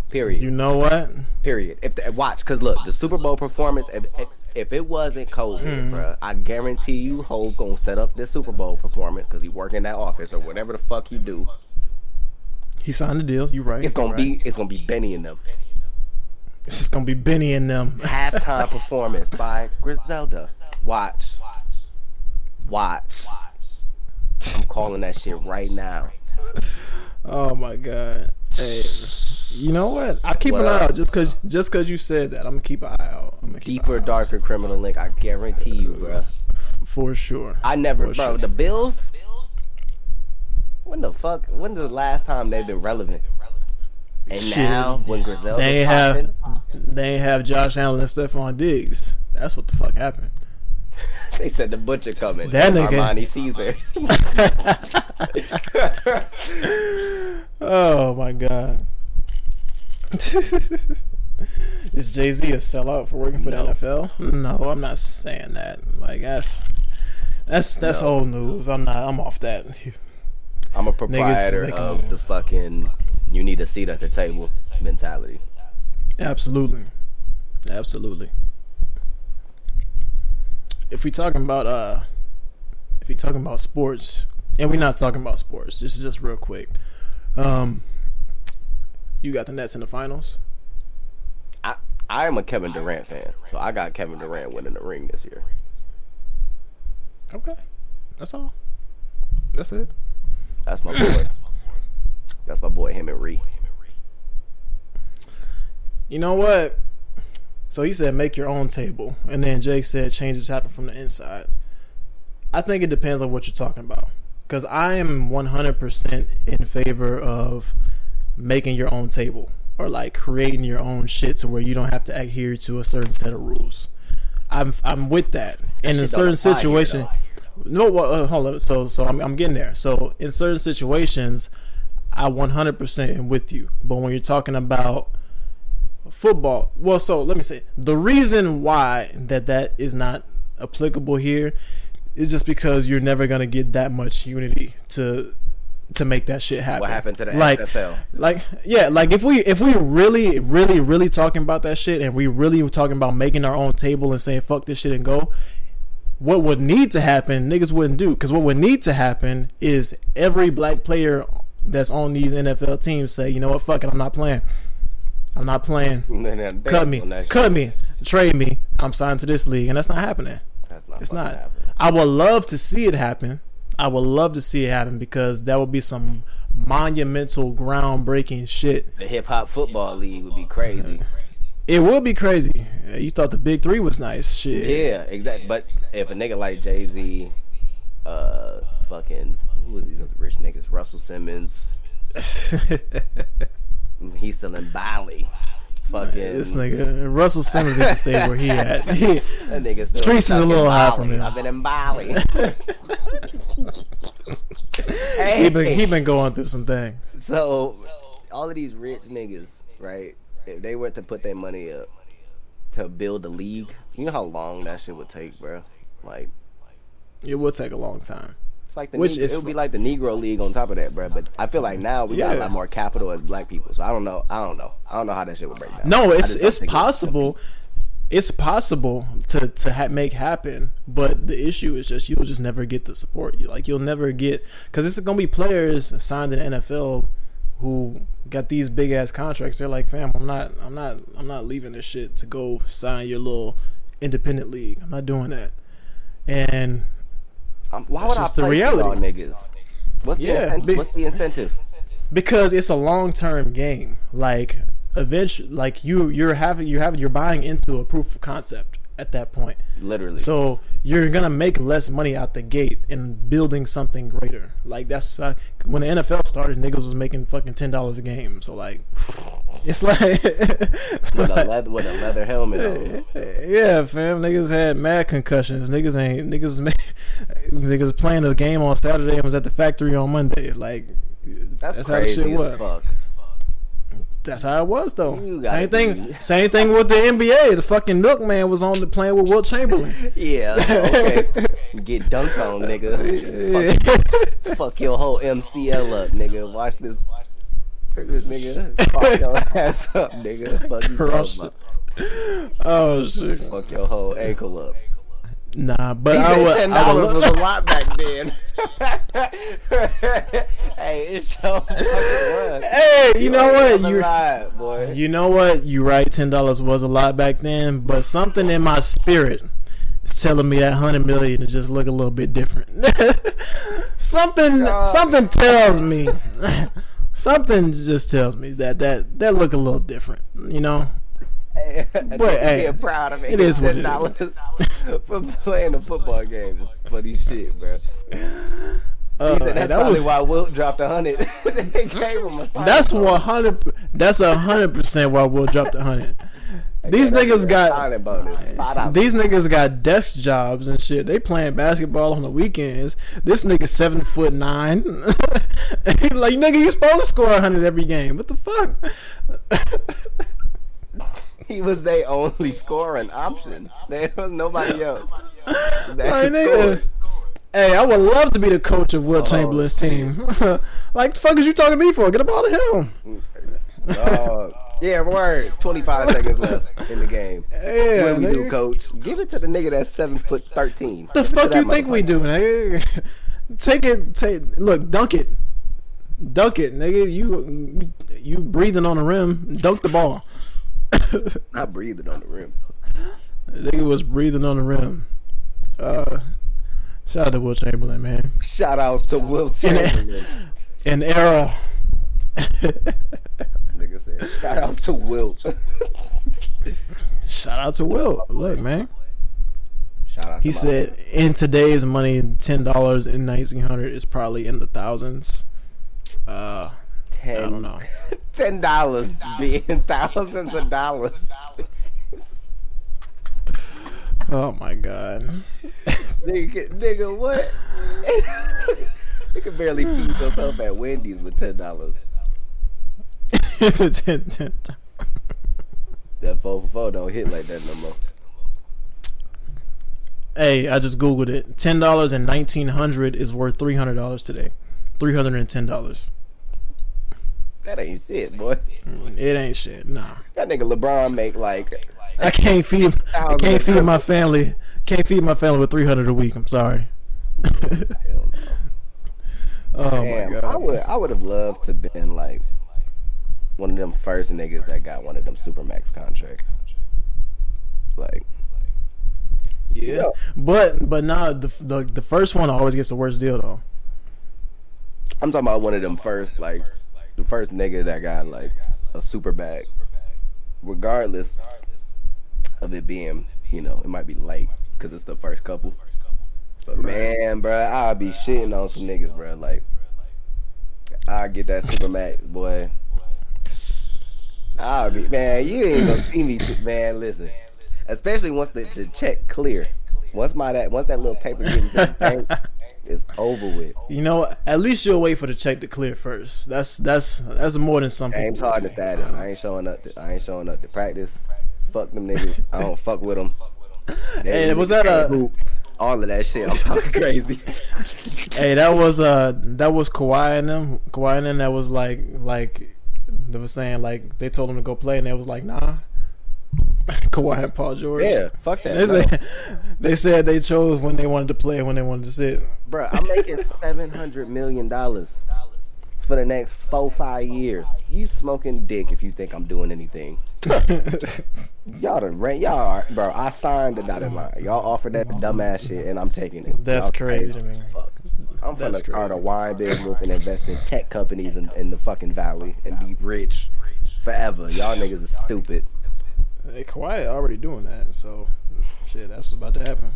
Period. You know what? Period. If the, watch, cause look, the Super Bowl performance. If if, if it wasn't COVID, Hmm. bruh, I guarantee you, Hove gonna set up this Super Bowl performance because he work in that office or whatever the fuck he do. He signed the deal. You right. It's gonna be right. it's gonna be Benny and them. It's gonna be Benny and them. Halftime performance by Griselda. Watch. Watch. Watch. I'm calling that shit right now. Oh my god. Hey, you know what? I keep What an eye up? out just cause just cause you said that. I'm gonna keep an eye out. Deeper, eye out. darker criminal link. I guarantee you, bro. for sure. I never, For bro. sure. The Bills. When the fuck? When the last time they've been relevant? And Shit. now, when Griselda They have they have Josh Allen and Stefon Diggs. That's what the fuck happened. they said the butcher coming. That nigga- Armani Caesar. Oh my god. Is Jay Z a sellout for working for No. the NFL? No, I'm not saying that. Like that's that's that's No. old news. I'm not. I'm off that. I'm a proprietor of the fucking "you need a seat at the table" mentality. Absolutely, absolutely. If we talking about uh, if we talking about sports, and we're not talking about sports, this is just real quick. Um, you got the Nets in the finals. I I am a Kevin Durant fan, so I got Kevin Durant winning the ring this year. Okay, that's all. That's it. That's my boy. That's my boy, him and Ree. You know what? So he said make your own table, and then Jake said changes happen from the inside. I think it depends on what you're talking about, because I am 100% in favor of making your own table or like creating your own shit to where you don't have to adhere to a certain set of rules. I'm I'm with that, in a certain situation, no, well, uh, hold on. So so I'm I'm getting there. So in certain situations, I 100% am with you, but when you're talking about football. Well, so let me say the reason why that that is not applicable here is just because you're never gonna get that much unity to to make that shit happen. What happened to the like, NFL? Like yeah, like if we if we really really really talking about that shit and we really were talking about making our own table and saying fuck this shit and go, what would need to happen niggas wouldn't do because what would need to happen is every black player that's on these NFL teams say you know what fuck it I'm not playing. I'm not playing. Nah, nah, they Cut me, cut shit. me, trade me. I'm signed to this league, and that's not happening. That's not It's not. happening. I would love to see it happen. I would love to see it happen because that would be some monumental, groundbreaking shit. The hip hop football league would be crazy. It would be crazy. You thought the Big Three was nice, shit. Yeah, exactly. But if a nigga like Jay Z, uh, fucking who are these other rich niggas? Russell Simmons, he's still in Bali. Fucking this nigga Russell Simmons at the stage where he at. That nigga still Streets is a little high from him. I've been in Bali. he been he been going through some things. so all of these rich niggas, right? If they were to put their money up to build a league, you know how long that shit would take, bro. Like It will take a long time. It's like the Which Which is it would be like the Negro League on top of that, bro. But I feel like now we got a Yeah. lot more capital as black people, so I don't know. I don't know. I don't know how that shit would break down. No, I it's just don't it's think it- possible. It's possible to to ha- make happen, but the issue is just you'll just never get the support. You like you'll never get because it's gonna be players signed in the NFL who got these big ass contracts. They're like, fam, I'm not, I'm not, I'm not leaving this shit to go sign your little independent league. I'm not doing that. And Um, why That's would I just the reality. niggas? What's the Yeah, incentive? be- What's the incentive? because it's a long term game. Like eventually, like you you're having you have you're buying into a proof of concept at that point. Literally. So you're gonna make less money out the gate in building something greater. Like that's uh, when the NFL started, niggas was making fucking ten dollars a game. So like, it's like, with, a leather, with a leather helmet on. yeah, fam, niggas had mad concussions. Niggas ain't niggas niggas playing the game on Saturday and was at the factory on Monday. Like That's, that's how the shit as was. That's how it was though. Same thing. be- Same thing with the NBA. The fucking Nook man was on the playing with Wilt Chamberlain. Yeah. Okay. Get dunked on, nigga. Fuck, fuck your whole MCL up, nigga. Watch this. This nigga. Fuck your ass up, nigga. Fuck you. Oh shit. Fuck your whole ankle up. Nah, but I would. ten dollars was a lot back then. hey, it's so fucking was. Hey, you know what? You You boy. you know what? You right. Ten dollars was a lot back then, but something in my spirit is telling me that hundred million to just look a little bit different. something, God. something tells me. something just tells me that that that look a little different. You know. But, hey, being proud of me. it is what it is. $10 for playing a football game is funny shit, bro. Uh, said that's that probably was- why Wilt dropped a hundred. they gave him a That's one hundred. That's a hundred percent why we'll drop the hundred. These niggas got bonus. These niggas got desk jobs and shit. They playing basketball on the weekends. This nigga seven foot nine. Like nigga, you supposed to score a hundred every game. What the fuck? He was their only scoring option. There was nobody else. that Like, nigga, hey, I would love to be the coach of Will Oh, Chamberlain's team. like, the fuck is you talking to me for? Get a ball to him. Uh, yeah, word. Twenty five seconds left in the game. Yeah, what we do, coach? Give it to the nigga that's seven foot thirteen. the Give fuck you think we do, nigga? take it, take look, dunk it, dunk it, nigga. You you breathing on the rim, dunk the ball. Not breathing on the rim. nigga was breathing on the rim. Uh, shout out to Will Chamberlain, man. Shout outs to Will Chamberlain. An era. Nigga said, shout outs to Wilt. Shout out to Will. Look, man. Shout out. He said in today's money, ten dollars in nineteen hundred is probably in the thousands. Uh, ten, I don't know. Ten dollars being thousands of dollars. Oh my god. nigga, nigga, what? you can barely feed yourself at Wendy's with ten dollars. Ten- ten- ten- that four for four don't hit like that no more. Hey, I just googled it. Ten dollars and nineteen hundred is worth three hundred dollars today. Three hundred and ten dollars. That ain't shit, boy. Mm, it ain't shit. Nah. That nigga LeBron make like I can't feed. I can't feed my family. Can't feed my family with three hundred a week. I'm sorry. hell no. Oh Damn, my I would I would have loved to been like one of them first niggas that got one of them supermax contracts. Like Yeah. But but nah, the, the the first one always gets the worst deal though. I'm talking about one of them first like the first nigga that got like a super bag, regardless of it being you know it might be late because it's the first couple. But man, bro, I'll be shitting on some niggas, bro. Like I get that super max, boy. I'll be man. You ain't gonna see me, man. Listen, especially once the, the check clear. Once my that once that little paper gets into the bank, it's over with. You know, at least you'll wait for the check to clear first. That's that's that's more than some people. Harden status. I ain't showing up. To, I ain't showing up to practice. Fuck them niggas. I don't fuck with them. Hey, was that a- all of that shit? I'm talking crazy. Hey, that was uh that was Kawhi and them. Kawhi and them that was like like they were saying like they told him to go play and they was like nah. Kawhi and Paul George. yeah, fuck that. They No. said, they said they chose when they wanted to play and when they wanted to sit. Bro, I'm making seven hundred million dollars for the next four five years. You smoking dick if you think I'm doing anything. Y'all done rent. Y'all are, bro. I signed the dotted line. Y'all offered that dumbass shit, and I'm taking it. That's Y'all crazy to me. Fuck. I'm That's finna start a wine business and invest in tech companies in, in the fucking valley and be rich forever. Y'all niggas are stupid. Hey, Kawhi already doing that, so shit, that's what's about to happen.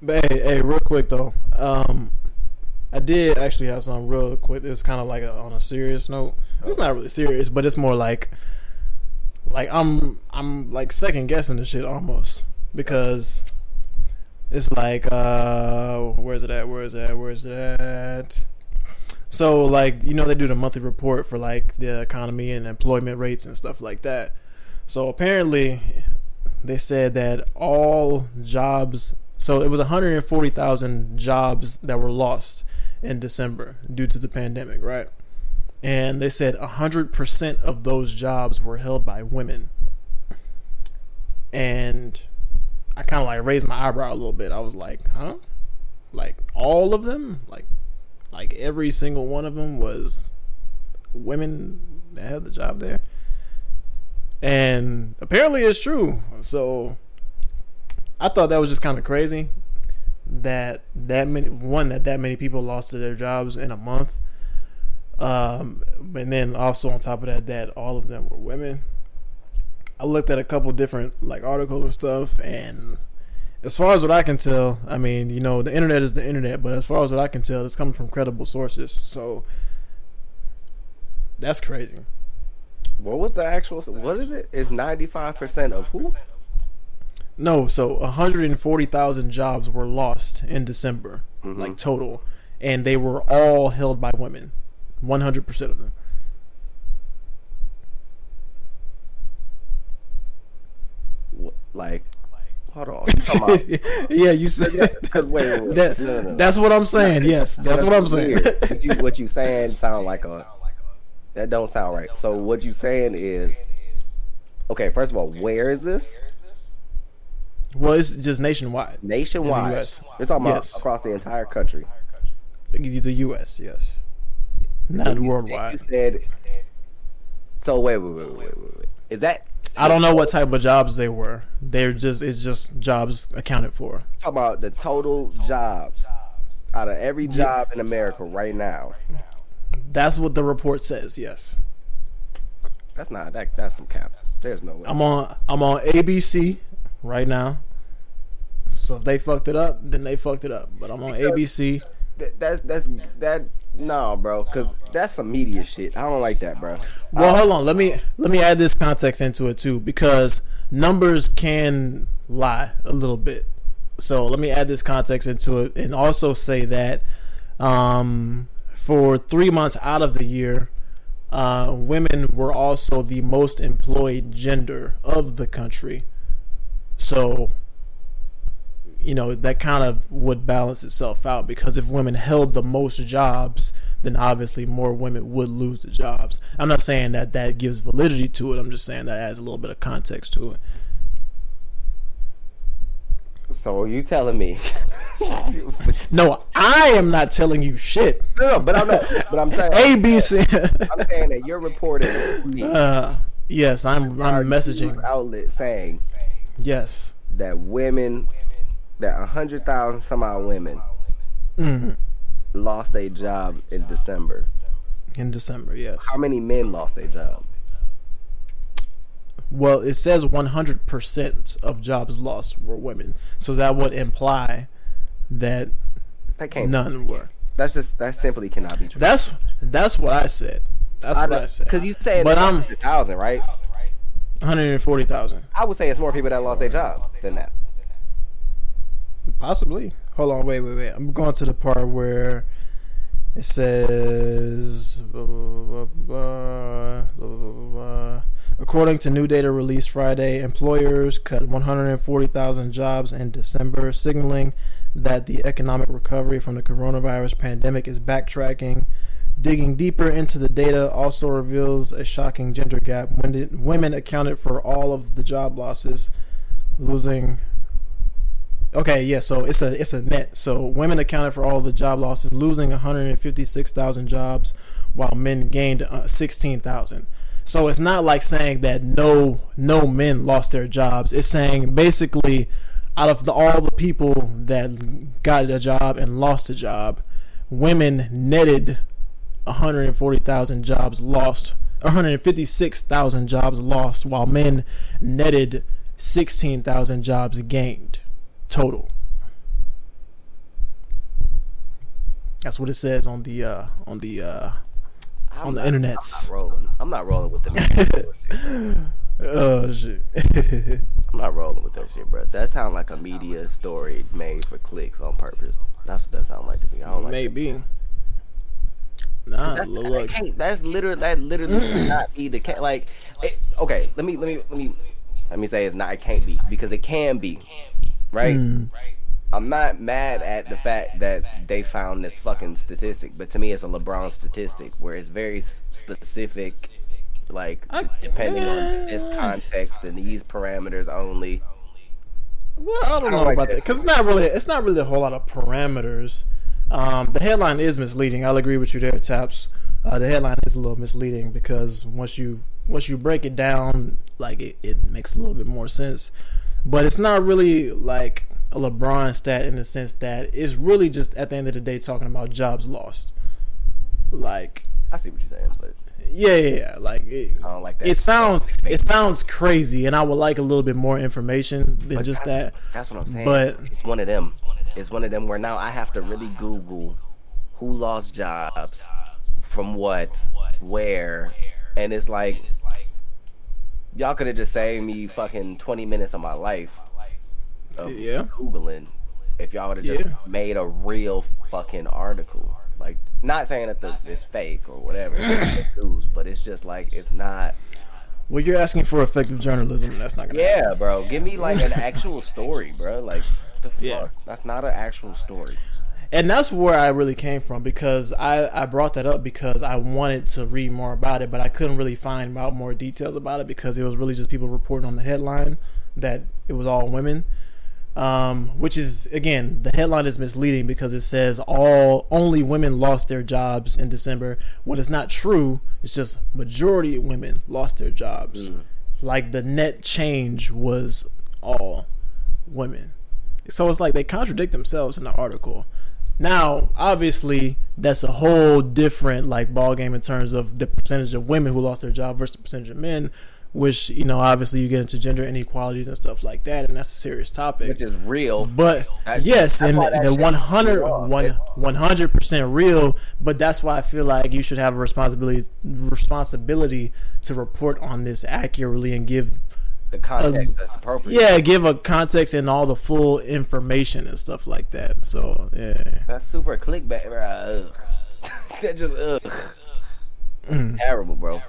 But hey, hey, real quick though, um, I did actually have something real quick. It was kind of like a, on a serious note. It's not really serious, but it's more like, like I'm I'm like second guessing the shit almost because it's like, uh, where's it at? Where's it at? Where's it at? So like you know they do the monthly report for like the economy and employment rates and stuff like that. So apparently, they said that all jobs. So it was 140,000 jobs that were lost in December due to the pandemic, right? And they said 100% of those jobs were held by women. And I kind of like raised my eyebrow a little bit. I was like, huh? Like all of them? Like, like every single one of them was women that had the job there? And apparently it's true. So I thought that was just kind of crazy that that many one that that many people lost their jobs in a month. Um, and then also on top of that, that all of them were women. I looked at a couple different like articles and stuff, and as far as what I can tell, I mean, you know, the internet is the internet, but as far as what I can tell, it's coming from credible sources. So that's crazy. What was the actual? What is it? It's 95 percent of who? No, so 140,000 jobs were lost in December, like mm-hmm. total, and they were all held by women, 100% of them. What- Like, hold on. You talking about- yeah, you said wait, wait, wait. that. No, no, no. That's what I'm saying. Yes, that's what I'm saying. what you what you saying sound like a that don't sound right. So what you saying is okay. First of all, where is this? well, it's just nationwide. Nationwide. US. You're talking about Yes. across the entire country. The U.S. Yes, not You worldwide. said. So wait, wait, wait, wait, wait, wait. Is that I don't know what type of jobs they were. They're just it's just jobs accounted for. Talk about the total jobs out of every job in America right now? That's what the report says. Yes, That's not that. That's some cap. There's no way. I'm on I'm on ABC right now. So if they fucked it up, then they fucked it up. But I'm on ABC. Th- that's that's that. No, bro, because that's some media shit. I don't like that, bro. Well, hold on. Let me let me add this context into it too, because numbers can lie a little bit. So let me add this context into it, and also say that um, for three months out of the year, uh, women were also the most employed gender of the country. So, you know, that kind of would balance itself out because if women held the most jobs, then obviously more women would lose the jobs. I'm not saying that that gives validity to it. I'm just saying that adds a little bit of context to it. So you telling me? no, I am not telling you shit. No, but I'm not. But I'm saying ABC. I'm saying that you're reporting. Uh, yes, I'm. I'm messaging outlet saying yes that women, that a hundred thousand some odd women, mm-hmm. lost a job in December. In December, yes. How many men lost their job? Well, it says 100% of jobs lost were women. So that would imply that, that can't none were. That's just that simply cannot be true. That's that's what I said. That's I what I said. Because you said but I'm thousand, right? 140,000. I would say it's more people that lost their job than that. Possibly. Hold on, wait, wait, wait. I'm going to the part where it says blah blah blah blah, blah, blah, According to new data released Friday, employers cut 140,000 jobs in December, signaling that the economic recovery from the coronavirus pandemic is backtracking. Digging deeper into the data also reveals a shocking gender gap. Women accounted for all of the job losses, losing. Okay, yeah, so it's a it's a net. So women accounted for all the job losses, losing 156,000 jobs, while men gained uh, 16,000. So it's not like saying that no no men lost their jobs. It's saying basically out of the, all the people that got a job and lost a job, women netted 140,000 jobs lost, 156,000 jobs lost, while men netted 16,000 jobs gained total. That's what it says on the uh, on the uh, on the not, internets. I'm not rolling. I'm not rolling with the oh shit. I'm not rolling with that shit, bro. That sounds like a media story made for clicks on purpose. That's what that sounds like to me. I don't like Maybe. Nah, that's, look. That that's literally that literally not be the case. Like, it, okay, let me let me let me let me say it's not. It can't be because it can be, right? Mm. I'm not mad at the fact that they found this fucking statistic, but to me, it's a LeBron statistic where it's very specific, like I, depending on this context and these parameters only. Well, I don't, I don't know like about that because it's not really it's not really a whole lot of parameters. Um, the headline is misleading. I'll agree with you there, Taps. Uh, the headline is a little misleading because once you once you break it down, like it, it makes a little bit more sense. But it's not really like a LeBron stat in the sense that it's really just at the end of the day talking about jobs lost. Like I see what you're saying, but yeah, yeah, yeah. like it, I don't like that. It sounds it sounds crazy, and I would like a little bit more information than but just that. That's what I'm saying. But it's one of them. It's one of them where now I have to really Google who lost jobs from what, where, and it's like y'all could have just saved me fucking 20 minutes of my life of yeah. googling if y'all would have just Yeah. made a real fucking article. Like, not saying that the, it's fake or whatever, news, but it's just like it's not. well, you're asking for effective journalism. That's not gonna. Yeah, happen. bro, give me like an actual story, bro. Like, the fuck? Yeah. That's not an actual story. and that's where I really came from because I I brought that up because I wanted to read more about it, but I couldn't really find out more details about it because it was really just people reporting on the headline that it was all women. Um, which is again the headline is misleading because it says all only women lost their jobs in December when it's not true. It's just majority of women lost their jobs. Like the net change was all women. So it's like they contradict themselves in the article. Now, obviously, that's a whole different like ball game in terms of the percentage of women who lost their job versus the percentage of men which you know obviously you get into gender inequalities and stuff like that and that's a serious topic Which is real. but That's- yes that's and one hundred, one, one hundred percent real but that's why i feel like you should have a responsibility responsibility to report on this accurately and give The context that's appropriate. yeah give a context and all the full information and stuff like that so yeah That's super clickbait, bro. That just ugh. Mm. terrible, bro.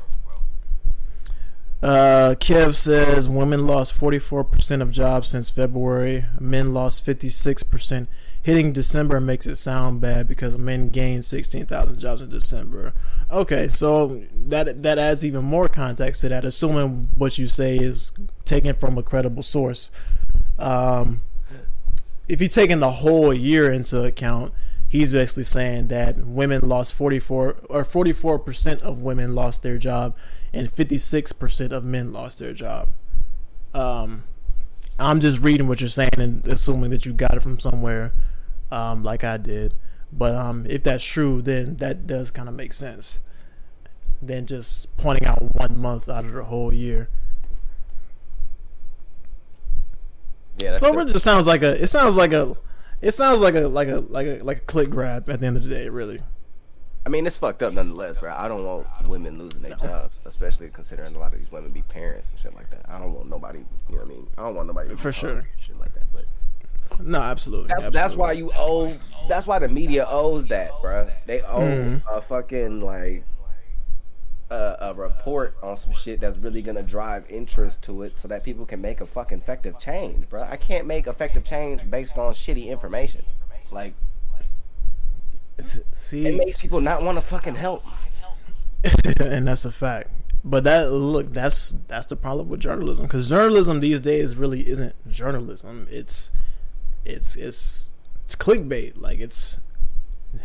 Uh, Kev says women lost 44% of jobs since February. Men lost 56%. Hitting December makes it sound bad because men gained 16,000 jobs in December. Okay, so that that adds even more context to that. Assuming what you say is taken from a credible source. Um, if you're taking the whole year into account, he's basically saying that women lost 44 or 44% of women lost their job and 56% of men lost their job. Um, I'm just reading what you're saying and assuming that you got it from somewhere, um, like I did. But um, if that's true, then that does kind of make sense. Than just pointing out one month out of the whole year. Yeah. So it just sounds like a. It sounds like a. It sounds like a like a like a like a click grab at the end of the day. Really. I mean, it's fucked up nonetheless, bro. I don't want women losing their jobs, especially considering a lot of these women be parents and shit like that. I don't want nobody, you know what I mean? I don't want nobody For sure. shit like that. But No, absolutely. that's absolutely. that's why you owe. That's why the media owes that, bro. They owe Mhm. a fucking like a, a report on some shit that's really gonna drive interest to it, so that people can make a fucking effective change, bro. I can't make effective change based on shitty information. Like See, it makes people not want to fucking help. and that's a fact. But that look, that's that's the problem with journalism because journalism these days really isn't journalism. It's it's it's it's clickbait. Like it's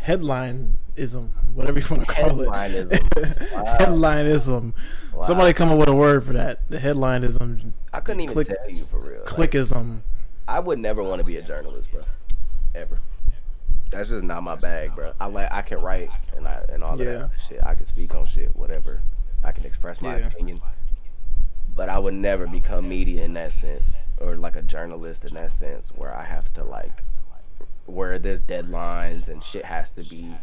headlineism, whatever you want to call it. Headlineism. Wow. Somebody come up with a word for that. The headlineism, I couldn't even Click- tell you for real. Like, clickism. I would never want to be a journalist, bro. Ever. That's just not my bag, bro. I like I can write and I and all of Yeah. that shit. I can speak on shit, whatever. I can express my Yeah. opinion. But I would never become media in that sense, or like a journalist in that sense, where I have to like, where there's deadlines and shit has to be,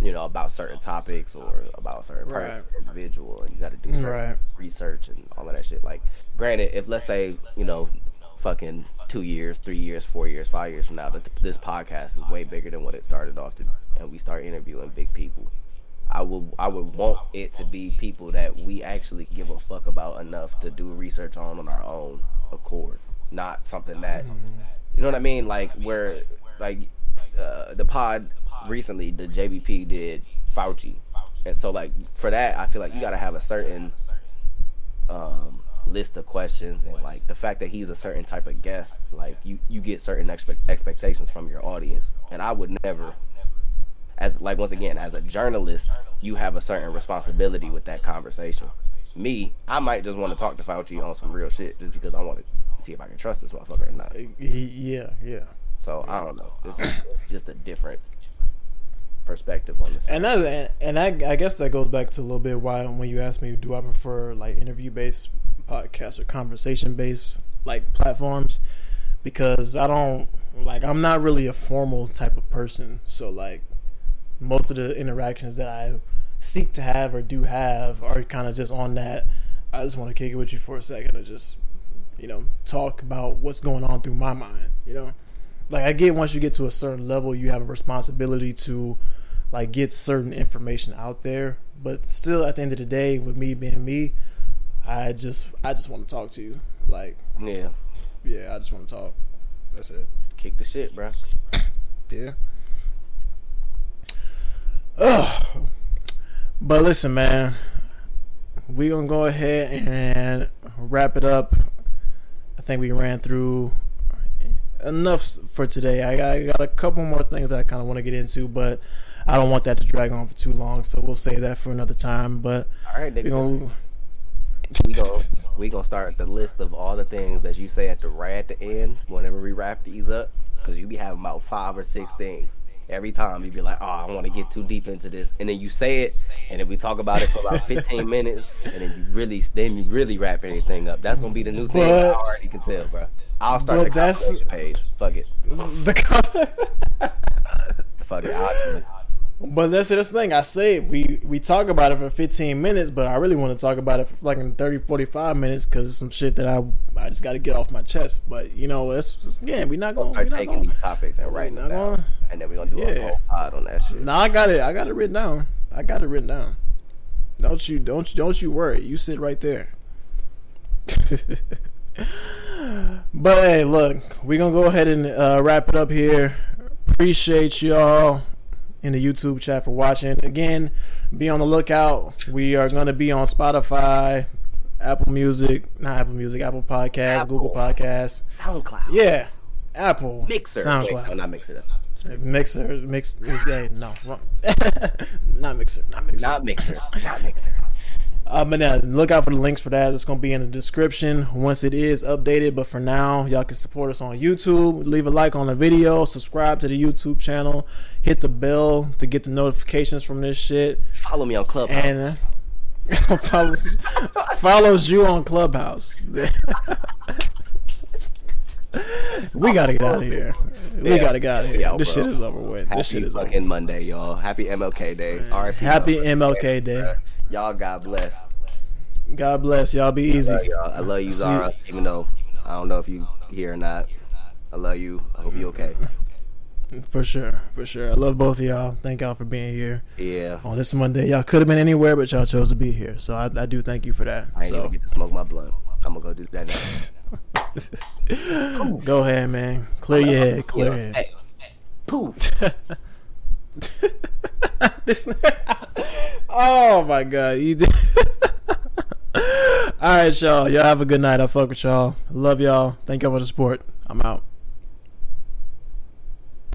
you know, about certain topics or about a certain person, individual, and you got to do certain Right. research and all of that shit. Like, granted, if let's say you know, fucking two years, three years, four years, five years from now, that this podcast is way bigger than what it started off to, be, and we start interviewing big people. I would I would want it to be people that we actually give a fuck about enough to do research on on our own accord, not something that you know what I mean, like where like uh, the pod recently the JBP did Fauci, and so like for that I feel like you got to have a certain um, list of questions and like the fact that he's a certain type of guest, like you you get certain expect expectations from your audience, and I would never as like once again as a journalist you have a certain responsibility with that conversation. Me i might just want to talk to fauci on some real shit just because i want to see if i can trust this motherfucker or not. Uh, yeah, yeah. so i don't know. It's just, just a different perspective on this And that, and I, I guess that goes back to a little bit why when you asked me, do I prefer like interview based podcasts or conversation based like platforms? Because I don't like I'm not really a formal type of person, so like most of the interactions that I seek to have or do have are kind of just on that. I just want to kick it with you for a second and just you know talk about what's going on through my mind. You know, like I get once you get to a certain level, you have a responsibility to like get certain information out there. But still, at the end of the day, with me being me, I just I just want to talk to you. Like, yeah yeah, I just want to talk. That's it. kick the shit bro Yeah. Ugh. But listen, man, we gonna go ahead and wrap it up. I think we ran through enough for today. I got, I got a couple more things that I kind of want to get into, but I don't want that to drag on for too long, so we'll save that for another time. But all right we gonna we gonna we gonna start the list of all the things that you say at the right at the end whenever we wrap these up because you be having about five or six things. Every time you be like oh i want to get too deep into this and then you say it and then we talk about it for about 15 minutes and then you really then you really wrap everything up. That's gonna be the new thing i already can tell bro i'll start the that's- page. Fuck it. The com- fuck it I'll, But that's the thing. I say we we talk about it for 15 minutes, but I really want to talk about it for like in 30, 45 minutes because it's some shit that I I just got to get off my chest. But you know, it's, again, we're not going. start we not taking gonna, these topics and writing them down gonna- and then we're gonna do Yeah. a whole pod on that shit No, I got it. I got it written down. I got it written down. Don't you don't you don't you worry. You sit right there. but hey, look, we're gonna go ahead and uh, wrap it up here. Appreciate y'all in the YouTube chat for watching. Again, be on the lookout. We are gonna be on Spotify, Apple Music, not Apple Music, Apple Podcasts, Apple. Google Podcasts. SoundCloud. Yeah, Apple, Mixer. SoundCloud, Wait, oh, not Mixer. That's Mixer, mix. Yeah, no, not Mixer, not Mixer. not Mixer. not Mixer. Uh, but now, look out for the links for that. It's going to be in the description once it is updated. But for now, y'all can support us on YouTube. Leave a like on the video. Subscribe to the YouTube channel. Hit the bell to get the notifications from this shit. Follow me on Clubhouse. And uh, follows, follows you on Clubhouse. we got to get out of here. We Yeah. got to get out of here. This bro. shit is over with. Happy this shit is over. fucking Monday, y'all. Happy MLK Day. R.I.P. Happy. MLK Day. Y'all, God bless. God bless. Y'all be easy. Love y'all. I love you, Zara. Even though I don't know if you here or not. I love you. I hope you okay. For sure, for sure. I love both of y'all. Thank y'all for being here Yeah. on this Monday. Y'all could have been anywhere, but y'all chose to be here. So I, I do thank you for that. I ain't So get to smoke my blunt. I'm gonna go do that now. go ahead, man. Clear your head. Clear your head. Poof. This- oh my god, you did. All right, y'all. Y'all have a good night. I fuck with y'all. Love y'all. Thank y'all for the support. I'm out.